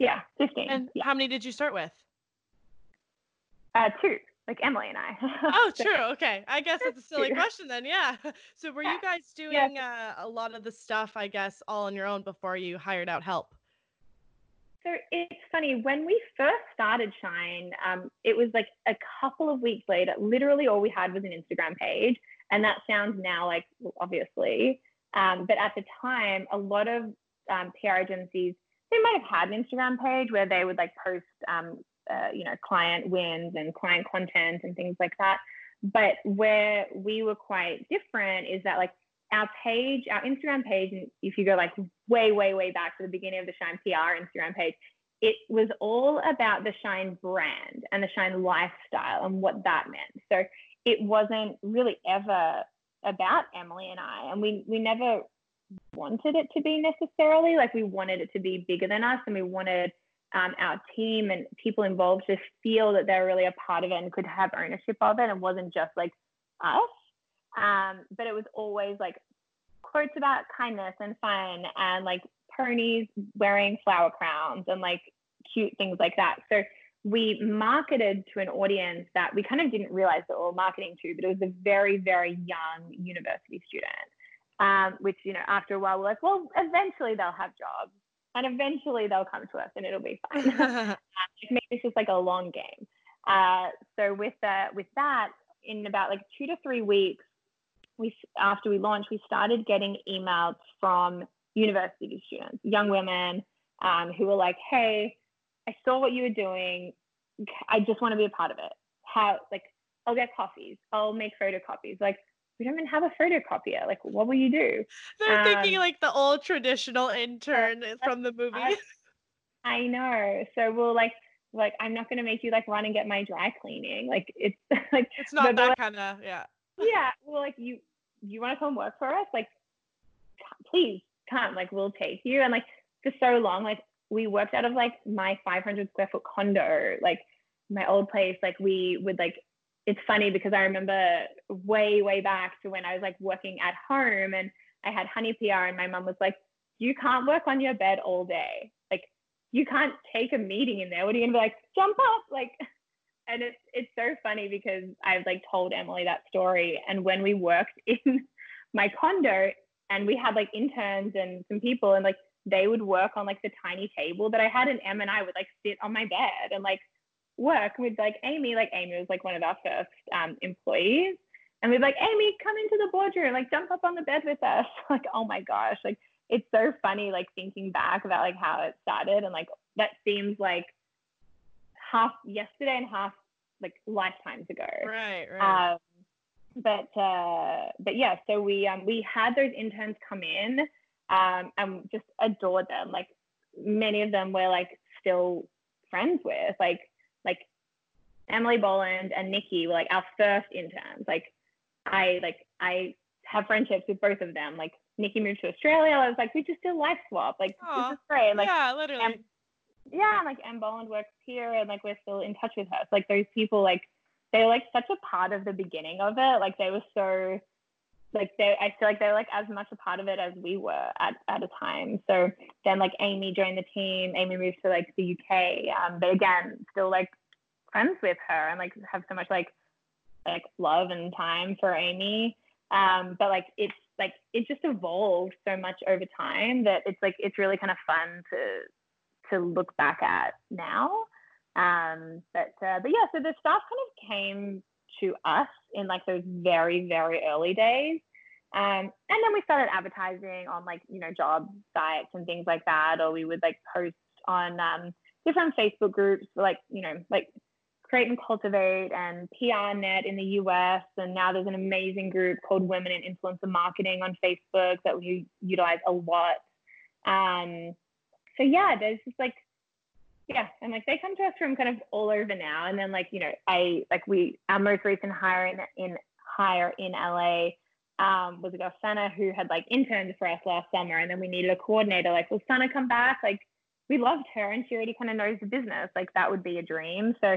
Yeah, 15. And yeah. how many did you start with? Uh, two, like Emily and I. oh, true. Okay. I guess it's a silly question then. Yeah. So were you guys doing yeah. uh, a lot of the stuff, I guess, all on your own before you hired out help? So it's funny, when we first started Shine, um, it was like a couple of weeks later, literally all we had was an Instagram page. And that sounds now like, obviously. Um, but at the time, a lot of um, PR agencies, they might have had an Instagram page where they would like post, um, uh, you know, client wins and client content and things like that. But where we were quite different is that like our page, our Instagram page, if you go like way, way, way back to the beginning of the Shine PR Instagram page, it was all about the Shine brand and the Shine lifestyle and what that meant. So it wasn't really ever about Emily and I, and we we never wanted it to be necessarily like we wanted it to be bigger than us, and we wanted um, our team and people involved to feel that they're really a part of it and could have ownership of it, and wasn't just like us. Um, but it was always like quotes about kindness and fun and like ponies wearing flower crowns and like cute things like that. So we marketed to an audience that we kind of didn't realize that we were marketing to, but it was a very, very young university student. Um, which, you know, after a while, we're like, well, eventually they'll have jobs and eventually they'll come to us and it'll be fine. uh, maybe it's just like a long game. Uh, so with that, with that, in about like two to three weeks, we after we launched, we started getting emails from university students, young women um, who were like, "Hey, I saw what you were doing. I just want to be a part of it. How like I'll get coffees. I'll make photocopies. Like we don't even have a photocopier. Like what will you do? They're um, thinking like the old traditional intern from the movie. I, I know. So we'll like like I'm not gonna make you like run and get my dry cleaning. Like it's like it's not that like, kind of yeah. Yeah. Well, like you you want to come work for us? Like, please come. Like, we'll take you. And like, for so long, like, we worked out of like my 500 square foot condo, like my old place. Like, we would like, it's funny because I remember way, way back to when I was like working at home and I had honey PR, and my mom was like, you can't work on your bed all day. Like, you can't take a meeting in there. What are you gonna be like? Jump up, like and it's it's so funny because I've like told Emily that story. And when we worked in my condo and we had like interns and some people and like they would work on like the tiny table that I had and Em and I would like sit on my bed and like work with like Amy, like Amy was like one of our first um, employees. And we'd be like, Amy, come into the boardroom, like jump up on the bed with us. like, oh my gosh, like it's so funny, like thinking back about like how it started and like that seems like half yesterday and half like lifetimes ago. Right, right. Um, but uh, but yeah, so we um, we had those interns come in um, and just adored them. Like many of them were like still friends with. Like Emily Boland and Nikki were like our first interns. Like I like I have friendships with both of them. Like Nikki moved to Australia. I was like, we just did life swap. Like Aww. this is great. Like yeah, literally yeah, like Em Boland works here, and like we're still in touch with her. So, like those people, like they were like such a part of the beginning of it. Like they were so, like they, I feel like they're like as much a part of it as we were at at a time. So then like Amy joined the team. Amy moved to like the UK, um, but again, still like friends with her and like have so much like like love and time for Amy. Um, but like it's like it just evolved so much over time that it's like it's really kind of fun to to look back at now. Um, but uh, but yeah, so the staff kind of came to us in like those very very early days, Um, and then we started advertising on like, you know, job sites and things like that, or we would like post on um, different Facebook groups, like, you know, like Create and Cultivate and PRNet in the US. And now there's an amazing group called Women in Influencer Marketing on Facebook that we utilize a lot. Um, so yeah, there's just like, yeah, and like they come to us from kind of all over now. And then like, you know, I like we our most recent hire in, in hire in LA um, was a girl Sana who had like interned for us last summer, and then we needed a coordinator. Like, will Sana come back? Like, we loved her, and she already kind of knows the business. Like, that would be a dream. So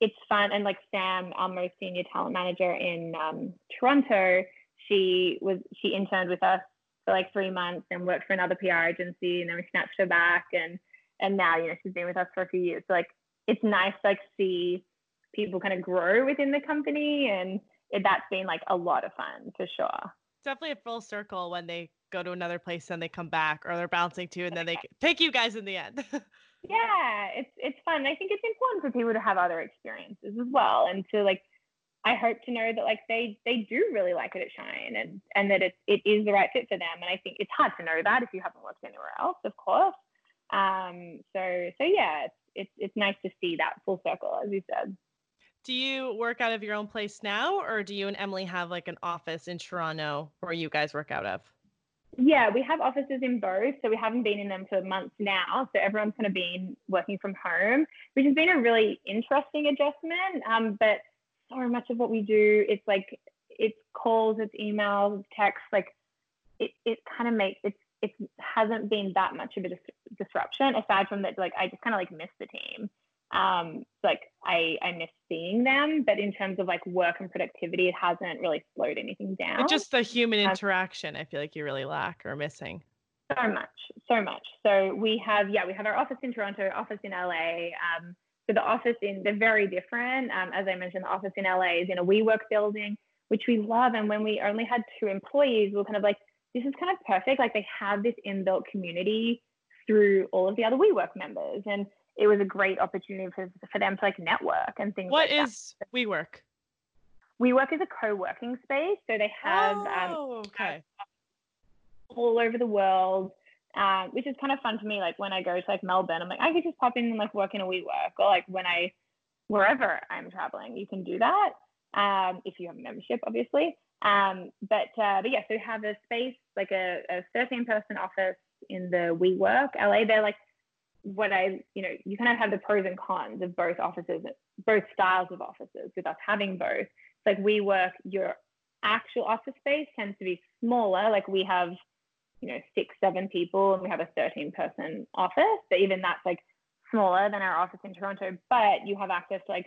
it's fun. And like Sam, our most senior talent manager in um, Toronto, she was she interned with us for like three months and worked for another PR agency, and then we snatched her back, and and now you know she's been with us for a few years. So like, it's nice to like see people kind of grow within the company and it, that's been like a lot of fun for sure. Definitely a full circle when they go to another place and they come back, or they're bouncing to, and then they pick you guys in the end. yeah, it's it's fun. I think it's important for people to have other experiences as well, and to like. I hope to know that like they they do really like it at Shine and and that it it is the right fit for them. And I think it's hard to know that if you haven't worked anywhere else, of course. Um, so so yeah, it's it's it's nice to see that full circle, as you said. Do you work out of your own place now, or do you and Emily have like an office in Toronto where you guys work out of? Yeah, we have offices in both. So we haven't been in them for months now. So everyone's kind of been working from home, which has been a really interesting adjustment. Um, but so much of what we do, it's like it's calls, it's emails, it's texts. Like it, it kind of makes it's it hasn't been that much of a dis- disruption aside from that. Like I just kind of like miss the team um, like I, I miss seeing them, but in terms of like work and productivity, it hasn't really slowed anything down. It's just the human interaction. I feel like you really lack or missing. So much, so much. So we have, yeah, we have our office in Toronto, office in LA. Um, so the office in, they're very different. Um, as I mentioned, the office in LA is in a WeWork building, which we love. And when we only had two employees, we were kind of like, this is kind of perfect. Like they have this inbuilt community through all of the other WeWork members. And it was a great opportunity for, for them to like network and things What like is that. WeWork? WeWork is a co-working space. So they have um, oh, um, okay. all over the world, um, which is kind of fun for me. Like when I go to like Melbourne, I'm like, I could just pop in and like work in a WeWork or like when I, wherever I'm traveling, you can do that. Um, if you have a membership, obviously. Um, but, uh, but yeah, so we have a space, like a, a 13 person office in the WeWork LA. They're like what I, you know, you kind of have the pros and cons of both offices, both styles of offices with us having both. It's like WeWork, your actual office space tends to be smaller. Like we have, you know, six, seven people and we have a 13 person office. But even that's like smaller than our office in Toronto, but you have access to like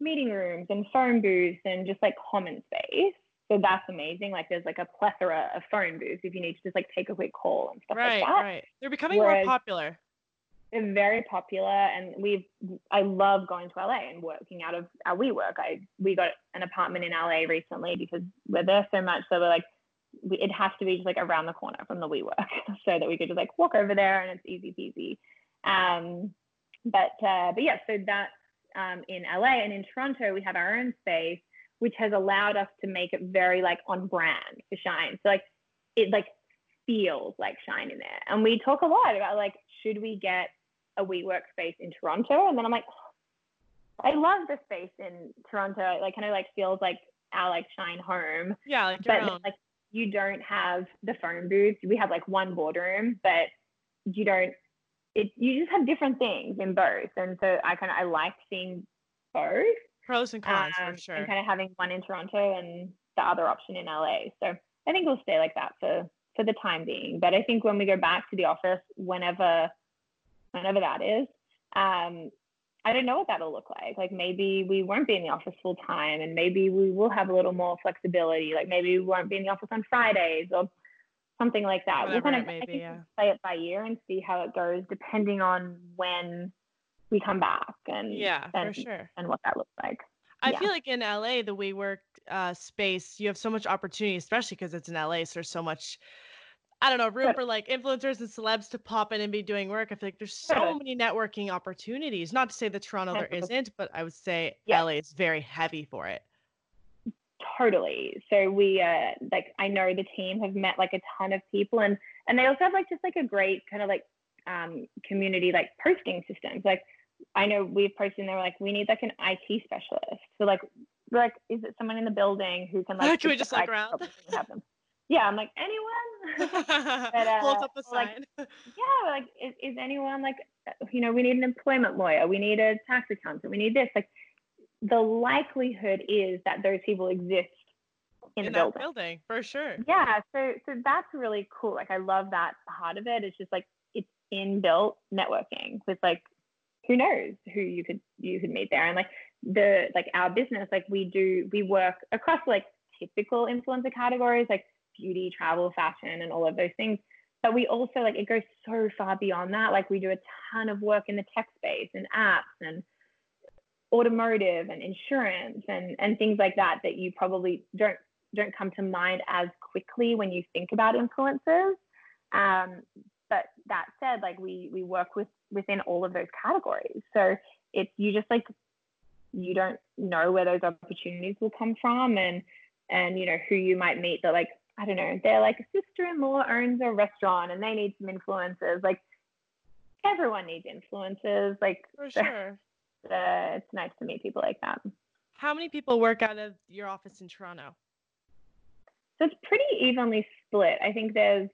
meeting rooms and phone booths and just like common space. So that's amazing. Like there's like a plethora of phone booths if you need to just like take a quick call and stuff right, like that. Right. They're becoming Whereas, more popular very popular and we've I love going to LA and working out of our WeWork. I we got an apartment in LA recently because we're there so much so we're like we, it has to be just like around the corner from the WeWork so that we could just like walk over there and it's easy peasy. Um, but uh, but yeah, so that's um, in LA and in Toronto we have our own space which has allowed us to make it very like on brand for Shine. So like it like feels like Shine in there. And we talk a lot about like should we get a WeWork space in Toronto. And then I'm like, I love the space in Toronto. It like kind of like feels like our like shine home. Yeah, like but like you don't have the phone booths. We have like one boardroom, but you don't. It you just have different things in both, and so I kind of I like seeing both pros and cons um, for sure, and kind of having one in Toronto and the other option in LA. So I think we'll stay like that for for the time being. But I think when we go back to the office, whenever whenever that is. Um, I don't know what that'll look like. Like maybe we won't be in the office full time and maybe we will have a little more flexibility. Like maybe we won't be in the office on Fridays or something like that. Whatever we'll kind of maybe, yeah. play it by year and see how it goes depending on when we come back and yeah, and, for sure. and what that looks like. I yeah. feel like in LA, the WeWork uh, space, you have so much opportunity, especially because it's in LA. So there's so much I don't know, room for like influencers and celebs to pop in and be doing work. I feel like there's so many networking opportunities. Not to say that Toronto there isn't, but I would say yeah. LA is very heavy for it. totally. So we uh like I know the team have met like a ton of people and and they also have like just like a great kind of like um community like posting systems. Like I know we've posted and they were like, we need like an IT specialist. So like like, is it someone in the building who can like can we just look around? Yeah, I'm like anyone. but, uh, Hold up a sign. Like, yeah, like is, is anyone like you know we need an employment lawyer, we need a tax accountant, we need this. Like the likelihood is that those people exist in, in the building. building for sure. Yeah, so so that's really cool. Like I love that part of it. It's just like it's inbuilt networking with like who knows who you could you could meet there and like the like our business like we do we work across like typical influencer categories like beauty travel fashion and all of those things. But we also like it goes so far beyond that. Like we do a ton of work in the tech space and apps and automotive and insurance and and things like that that you probably don't don't come to mind as quickly when you think about influencers. Um, but that said like we we work with within all of those categories. So it's you just like you don't know where those opportunities will come from and and you know who you might meet that like I don't know they're like a sister-in-law owns a restaurant and they need some influencers like everyone needs influencers like for sure. uh, it's nice to meet people like that. How many people work out of your office in Toronto? So it's pretty evenly split. I think there's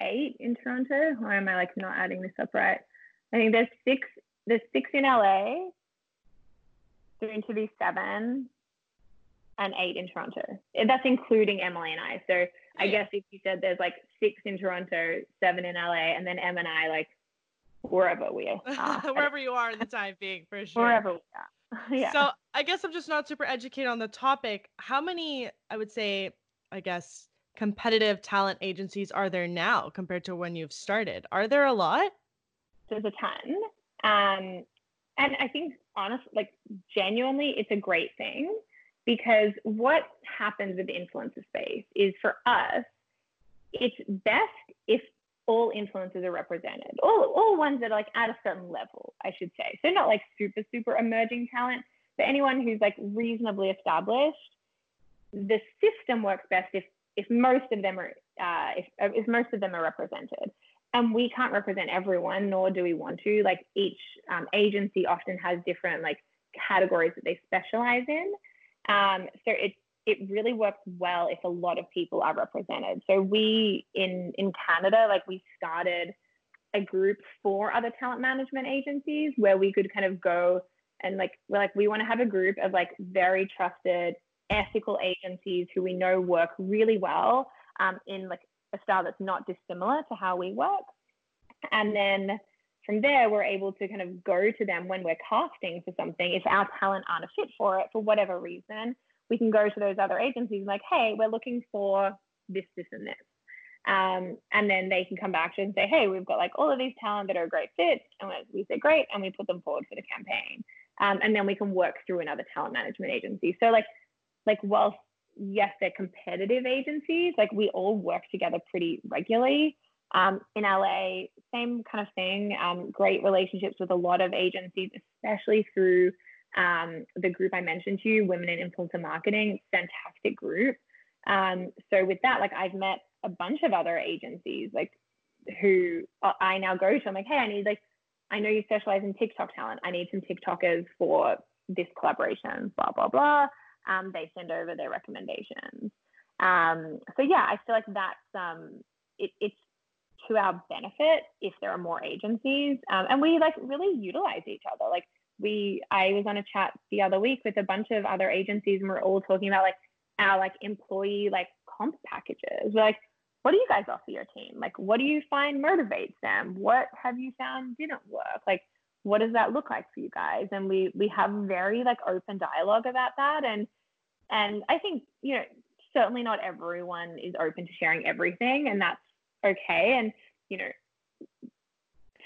eight in Toronto. Or am I like not adding this up right? I think there's six there's six in LA, soon to be seven, and eight in Toronto. That's including Emily and I. So I guess if you said there's like six in Toronto, seven in LA, and then Em and I like wherever we are. wherever you are in the time being, for sure. Wherever we are. Yeah. So I guess I'm just not super educated on the topic. How many, I would say, I guess, competitive talent agencies are there now compared to when you've started? Are there a lot? There's a ton. Um, and I think, honestly, like genuinely, it's a great thing because what happens with the influencer space is for us, it's best if all influencers are represented, all, all ones that are like at a certain level, I should say. So not like super, super emerging talent, but anyone who's like reasonably established. The system works best if if most of them are uh, if, if most of them are represented and we can't represent everyone, nor do we want to. Like each um, agency often has different like categories that they specialize in. Um, so it it really works well if a lot of people are represented. So we in in Canada, like we started a group for other talent management agencies where we could kind of go and like we're like we want to have a group of like very trusted ethical agencies who we know work really well um, in like a style that's not dissimilar to how we work. And then from there, we're able to kind of go to them when we're casting for something. If our talent aren't a fit for it for whatever reason, we can go to those other agencies and like, hey, we're looking for this, this, and this. Um, and then they can come back to and say, hey, we've got like all of these talent that are a great fit. And we say, great. And we put them forward for the campaign. Um, and then we can work through another talent management agency. So like, like whilst yes, they're competitive agencies. Like we all work together pretty regularly. Um, in LA, same kind of thing. Um, great relationships with a lot of agencies, especially through um, the group I mentioned to you, Women in Influencer Marketing. Fantastic group. Um, so with that, like I've met a bunch of other agencies, like who I now go to. I'm like, hey, I need like, I know you specialize in TikTok talent. I need some TikTokers for this collaboration. Blah blah blah um, they send over their recommendations. Um, so yeah, I feel like that's it, it's to our benefit if there are more agencies, um, and we like really utilize each other. Like we, I was on a chat the other week with a bunch of other agencies, and we're all talking about like our like employee like comp packages. We're like, what do you guys offer your team? Like, what do you find motivates them? What have you found didn't work? Like, what does that look like for you guys and we we have very like open dialogue about that and and i think you know certainly not everyone is open to sharing everything and that's okay and you know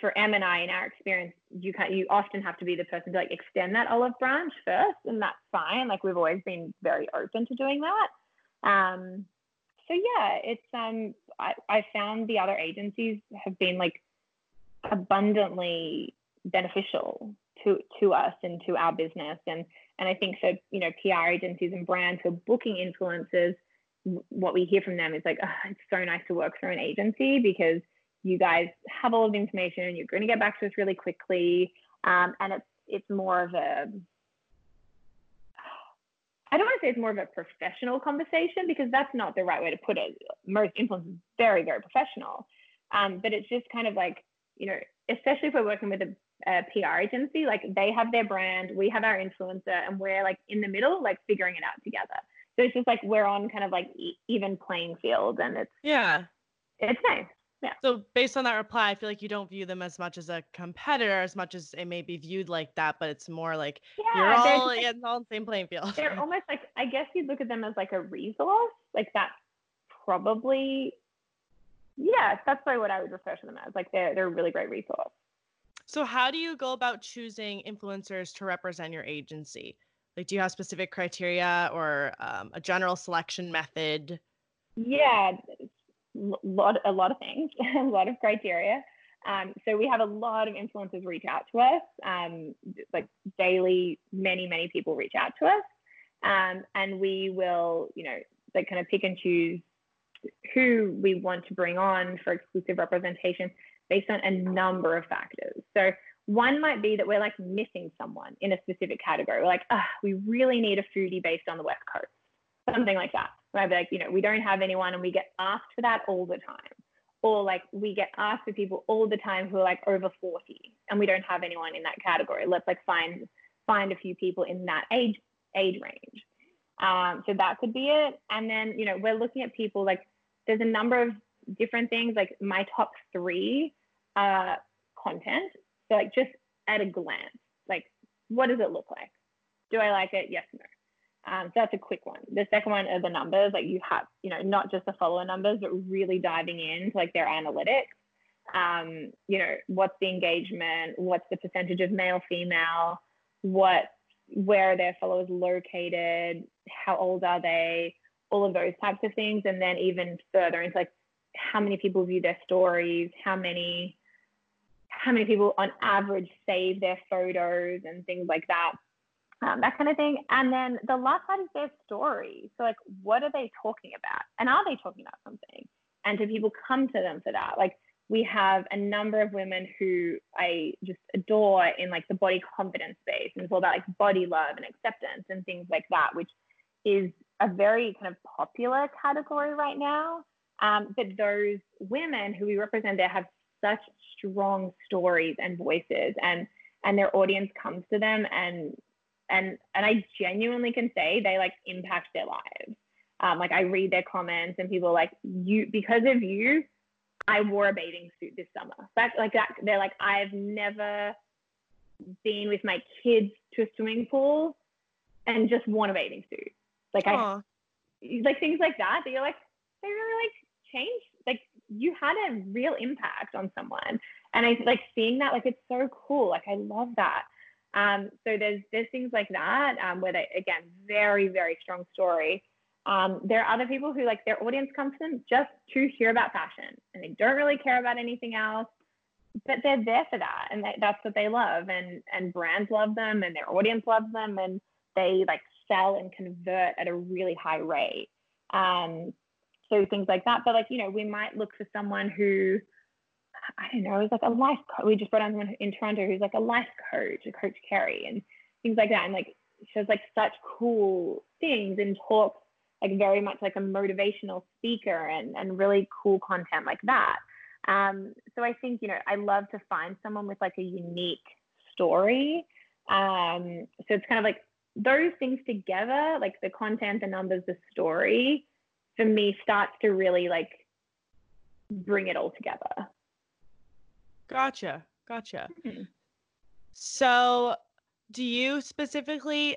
for Em and I in our experience, you can you often have to be the person to like extend that olive branch first, and that's fine. Like we've always been very open to doing that. Um, so yeah, it's um, I, I found the other agencies have been like abundantly beneficial to to us and to our business. And and I think for you know PR agencies and brands who are booking influencers, what we hear from them is like, oh, it's so nice to work through an agency because you guys have all of the information. And you're going to get back to us really quickly, um, and it's it's more of a I don't want to say it's more of a professional conversation because that's not the right way to put it. Most influencers very, very professional. Um, but it's just kind of like, you know, especially if we're working with a, a, PR agency, like they have their brand, we have our influencer, and we're like in the middle, like figuring it out together. So it's just like we're on kind of like e- even playing field, and it's yeah, it's nice. Yeah. So based on that reply, I feel like you don't view them as much as a competitor, as much as it may be viewed like that, but it's more like yeah, you're all like, yeah, all the same playing field. They're almost like I guess you'd look at them as like a resource. Like that's probably yeah, that's probably what I would refer to them as. Like they're they're a really great resource. So how do you go about choosing influencers to represent your agency? Like, do you have specific criteria or um, a general selection method? Yeah, lot a lot of things, a lot of criteria. Um, so we have a lot of influencers reach out to us, um, like daily. Many many people reach out to us, um, and we will, you know, like kind of pick and choose who we want to bring on for exclusive representation based on a number of factors. So one might be that we're like missing someone in a specific category. We're like, ah, we really need a foodie based on the West Coast, something like that. Be like, you know, we don't have anyone and we get asked for that all the time. Or like we get asked for people all the time who are like over 40 and we don't have anyone in that category. Let's like find find a few people in that age age range. Um, so that could be it. And then, you know, we're looking at people like there's a number of different things. Like my top three uh content. So like just at a glance, like what does it look like? Do I like it? Yes, no. Um, so that's a quick one. The second one are the numbers. Like you have, you know, not just the follower numbers, but really diving into like their analytics. Um, you know, what's the engagement? What's the percentage of male, female? What, where are their followers located? How old are they? All of those types of things. And then even further into like how many people view their stories, how many, how many people on average save their photos and things like that um, that kind of thing. And then the last part is their story. So, like, what are they talking about? And are they talking about something? And do people come to them for that? Like, we have a number of women who I just adore in like the body confidence space. And it's all about like body love and acceptance and things like that, which is a very kind of popular category right now. Um, but those women who we represent there have such strong stories and voices and and their audience comes to them and and and I genuinely can say they like impact their lives. Um, like I read their comments and people like you because of you, I wore a bathing suit this summer. Like like that, they're like I've never been with my kids to a swimming pool and just worn a bathing suit. Like Aww. I like things like that. That you're like they really like changed. You had a real impact on someone, and I like seeing that. Like it's so cool. Like I love that. Um, so there's there's things like that um, where they again very very strong story. Um, there are other people who like their audience comes to them just to hear about fashion and they don't really care about anything else, but they're there for that and they, that's what they love and and brands love them and their audience loves them and they like sell and convert at a really high rate. Um, so things like that. But like you know we might look for someone who I don't know, was like a life coach. We just brought on someone in Toronto who's like a life coach, a coach Carrie, and things like that. And like she has like such cool things and talks like very much like a motivational speaker and, and really cool content like that. Um, so I think, you know, I love to find someone with like a unique story. Um, so it's kind of like those things together, like the content, the numbers, the story, for me starts to really like bring it all together. Gotcha. Gotcha. Mm-hmm. So, do you specifically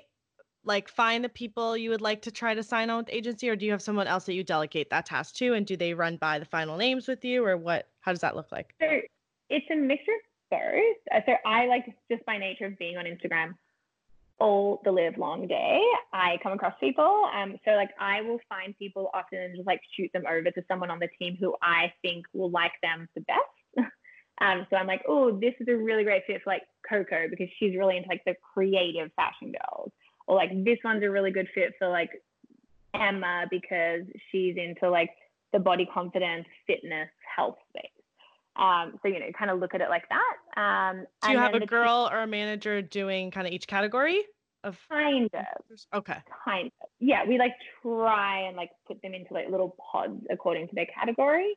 like find the people you would like to try to sign on with agency or do you have someone else that you delegate that task to and do they run by the final names with you or what how does that look like so it's a mixture of both so i like just by nature of being on instagram all the live long day i come across people um so like i will find people often and just like shoot them over to someone on the team who i think will like them the best Um, so I'm like, oh, this is a really great fit for like Coco because she's really into like the creative fashion girls. Or like this one's a really good fit for like Emma because she's into like the body confidence, fitness, health space. Um, so you know, kind of look at it like that. Um, Do you have a girl or a manager doing kind of each category of? Kind of. Okay. Kind of. Yeah, we like try and like put them into like little pods according to their category.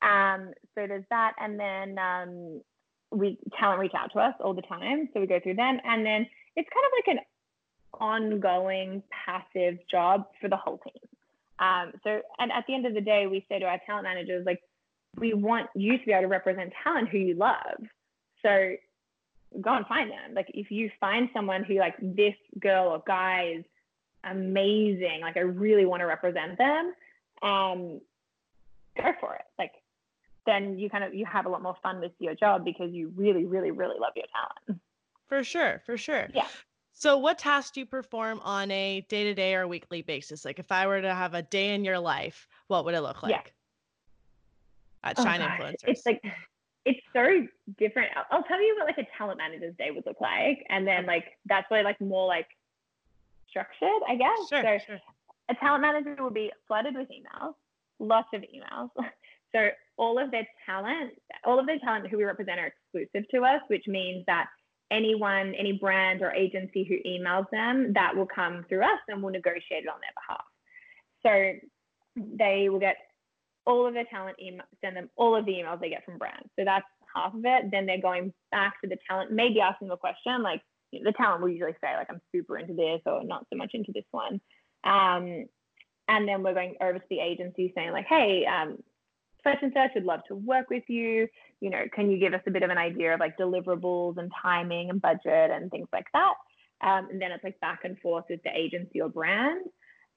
Um, so there's that, and then um, we talent reach out to us all the time, so we go through them, and then it's kind of like an ongoing passive job for the whole team. Um, so, and at the end of the day, we say to our talent managers, like, we want you to be able to represent talent who you love. So go and find them. Like, if you find someone who, like, this girl or guy is amazing, like, I really want to represent them, um, go for it. Like, then you kind of you have a lot more fun with your job because you really, really, really love your talent. For sure, for sure. Yeah. So, what tasks do you perform on a day to day or weekly basis? Like, if I were to have a day in your life, what would it look like? Yeah. At oh, Shine gosh. Influencers. It's like, it's so different. I'll, I'll, tell you what like a talent manager's day would look like. And then, like, that's why, like, more like structured, I guess. Sure, so, sure. a talent manager will be flooded with emails, lots of emails. so, all of their talent, all of their talent who we represent are exclusive to us, which means that anyone, any brand or agency who emails them, that will come through us and we'll negotiate it on their behalf. So they will get all of their talent email, send them all of the emails they get from brands. So that's half of it. Then they're going back to the talent, maybe asking a question like you know, the talent will usually say like I'm super into this or not so much into this one. Um, and then we're going over to the agency saying like, hey, um, such and would love to work with you. You know, can you give us a bit of an idea of like deliverables and timing and budget and things like that? Um, and then it's like back and forth with the agency or brand.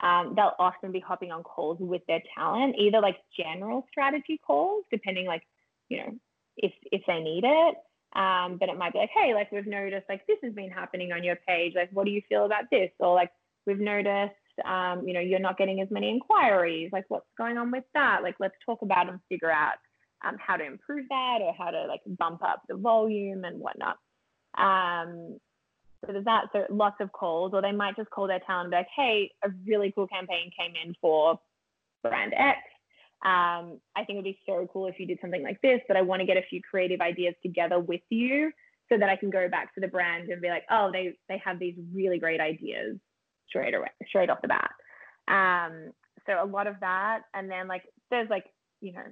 Um, they'll often be hopping on calls with their talent, either like general strategy calls, depending like, you know, if if they need it. Um, but it might be like, hey, like we've noticed like this has been happening on your page. Like, what do you feel about this? Or like we've noticed um, you know, you're not getting as many inquiries. Like, what's going on with that? Like, let's talk about and figure out um, how to improve that or how to like bump up the volume and whatnot. Um, so there's that. So lots of calls, or they might just call their talent and be like, hey, a really cool campaign came in for brand X. Um, I think it would be so cool if you did something like this, but I want to get a few creative ideas together with you so that I can go back to the brand and be like, oh, they they have these really great ideas straight away, straight off the bat. Um, so a lot of that, and then like there's like you know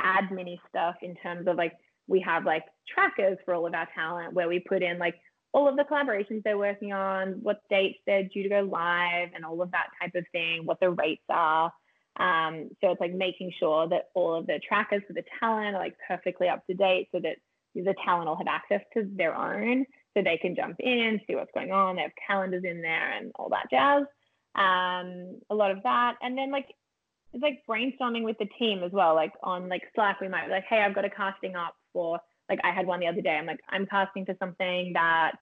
admin stuff in terms of like we have like trackers for all of our talent where we put in like all of the collaborations they're working on, what dates they're due to go live, and all of that type of thing, what the rates are. Um, so it's like making sure that all of the trackers for the talent are like perfectly up to date so that the talent will have access to their own so they can jump in, see what's going on. They have calendars in there and all that jazz. Um, a lot of that, and then like it's like brainstorming with the team as well. Like on like Slack, we might be like, hey, I've got a casting up for like I had one the other day. I'm like, I'm casting for something that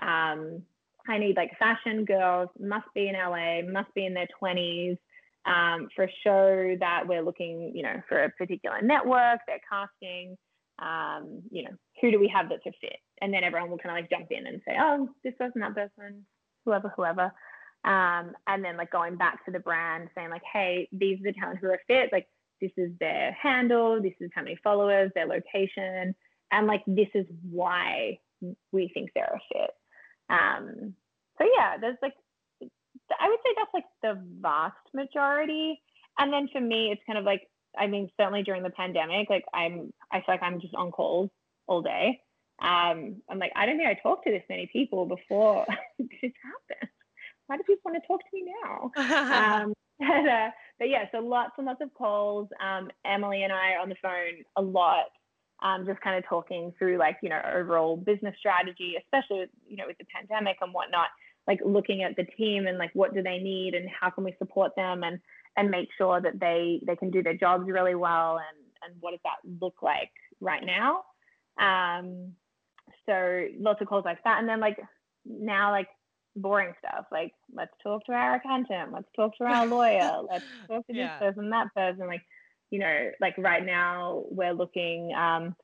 um, I need like fashion girls, must be in LA, must be in their 20s. Um, for a show that we're looking, you know, for a particular network, they're casting um, you know, who do we have that's a fit? And then everyone will kind of like jump in and say, oh, this person, that person, whoever, whoever. Um, and then like going back to the brand saying like, hey, these are the talent who are fit. Like this is their handle, this is how many followers, their location, and like this is why we think they're a fit. Um, so yeah, there's like, I would say that's like the vast majority. And then for me, it's kind of like I mean, certainly during the pandemic, like I'm, I feel like I'm just on calls all day. Um, I'm like, I don't think I talked to this many people before this happened. Why do people want to talk to me now? um, but, uh, but yeah, so lots and lots of calls. Um, Emily and I are on the phone a lot, um, just kind of talking through like, you know, overall business strategy, especially, with, you know, with the pandemic and whatnot, like looking at the team and like, what do they need and how can we support them? And, and make sure that they they can do their jobs really well and and what does that look like right now um so lots of calls like that and then like now like boring stuff like let's talk to our accountant let's talk to our lawyer let's talk to yeah. this person that person like you know like right now we're looking um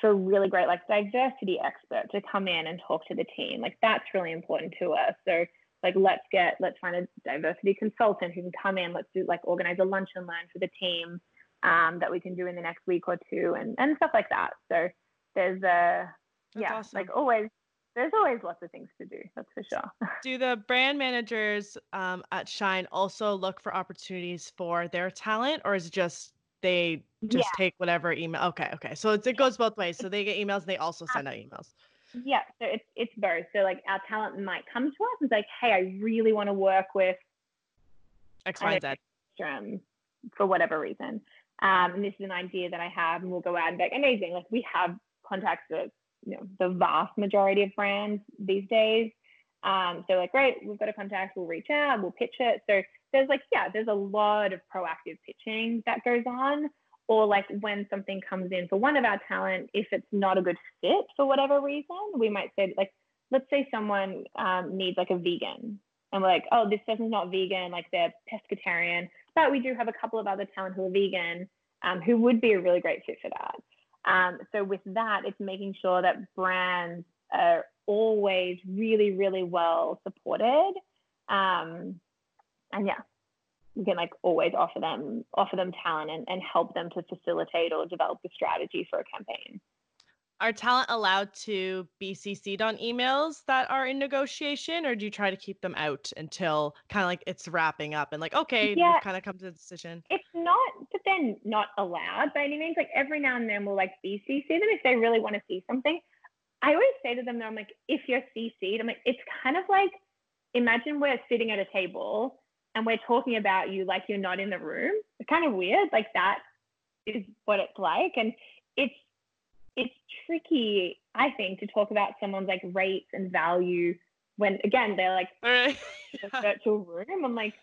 for a really great like diversity expert to come in and talk to the team. Like that's really important to us. So like let's get let's find a diversity consultant who can come in. Let's do like organize a lunch and learn for the team um, that we can do in the next week or two and and stuff like that. So there's a yeah awesome. like always there's always lots of things to do that's for sure do the brand managers um, at shine also look for opportunities for their talent or is it just they just yeah. take whatever email okay okay so it, it goes both ways so they get emails and they also send out emails yeah so it's it's both so like our talent might come to us and say hey i really want to work with x y and for whatever reason um, and this is an idea that i have and we'll go out and be like amazing like we have contacts with you know the vast majority of brands these days. Um, so like, great, we've got a contact, we'll reach out, we'll pitch it. So there's like, yeah, there's a lot of proactive pitching that goes on. Or like when something comes in for one of our talent, if it's not a good fit for whatever reason, we might say like, let's say someone um, needs like a vegan, and we're like, oh, this person's not vegan, like they're pescatarian, but we do have a couple of other talent who are vegan, um, who would be a really great fit for that. Um, so with that, it's making sure that brands are always really, really well supported. Um, and yeah, we can like always offer them offer them talent and, and help them to facilitate or develop the strategy for a campaign. Are talent allowed to be cc'd on emails that are in negotiation or do you try to keep them out until kind of like it's wrapping up and like okay yeah, kind of come to a decision? It's not but they're not allowed by any means. Like every now and then we'll like bcc them if they really want to see something i always say to them though i'm like if you're cc'd i'm like it's kind of like imagine we're sitting at a table and we're talking about you like you're not in the room it's kind of weird like that is what it's like and it's it's tricky, I think, to talk about someone's like rates and value when again they're like right. in a virtual room. I'm like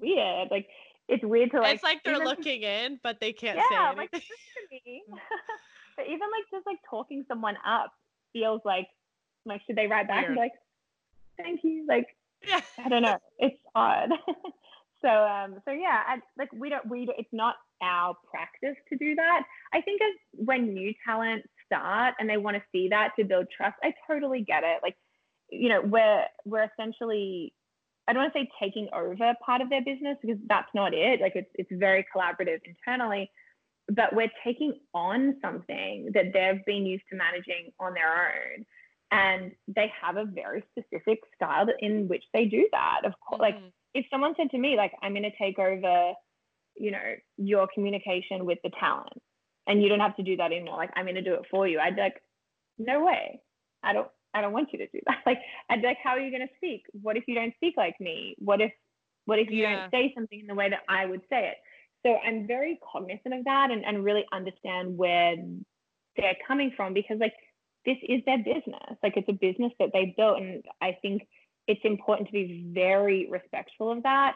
weird. Like it's weird to like. It's like they're even, looking in, but they can't yeah, say anything. Like, but even like just like talking someone up feels like like should they write back weird. and be like, thank you? Like yeah. I don't know. It's odd. so um so yeah, I, like we don't we it's not our practice to do that. I think as when new talent start and they want to see that to build trust, I totally get it. Like, you know, we're we're essentially I don't want to say taking over part of their business because that's not it. Like it's it's very collaborative internally, but we're taking on something that they've been used to managing on their own. And they have a very specific style in which they do that. Of course, mm-hmm. like if someone said to me, like, I'm going to take over you know, your communication with the talent. And you don't have to do that anymore. Like, I'm going to do it for you. I'd be like, no way. I don't, I don't want you to do that. Like, I'd be like, how are you going to speak? What if you don't speak like me? What if, what if you yeah. don't say something in the way that I would say it? So I'm very cognizant of that and, and really understand where they're coming from because like this is their business. Like it's a business that they built. And I think it's important to be very respectful of that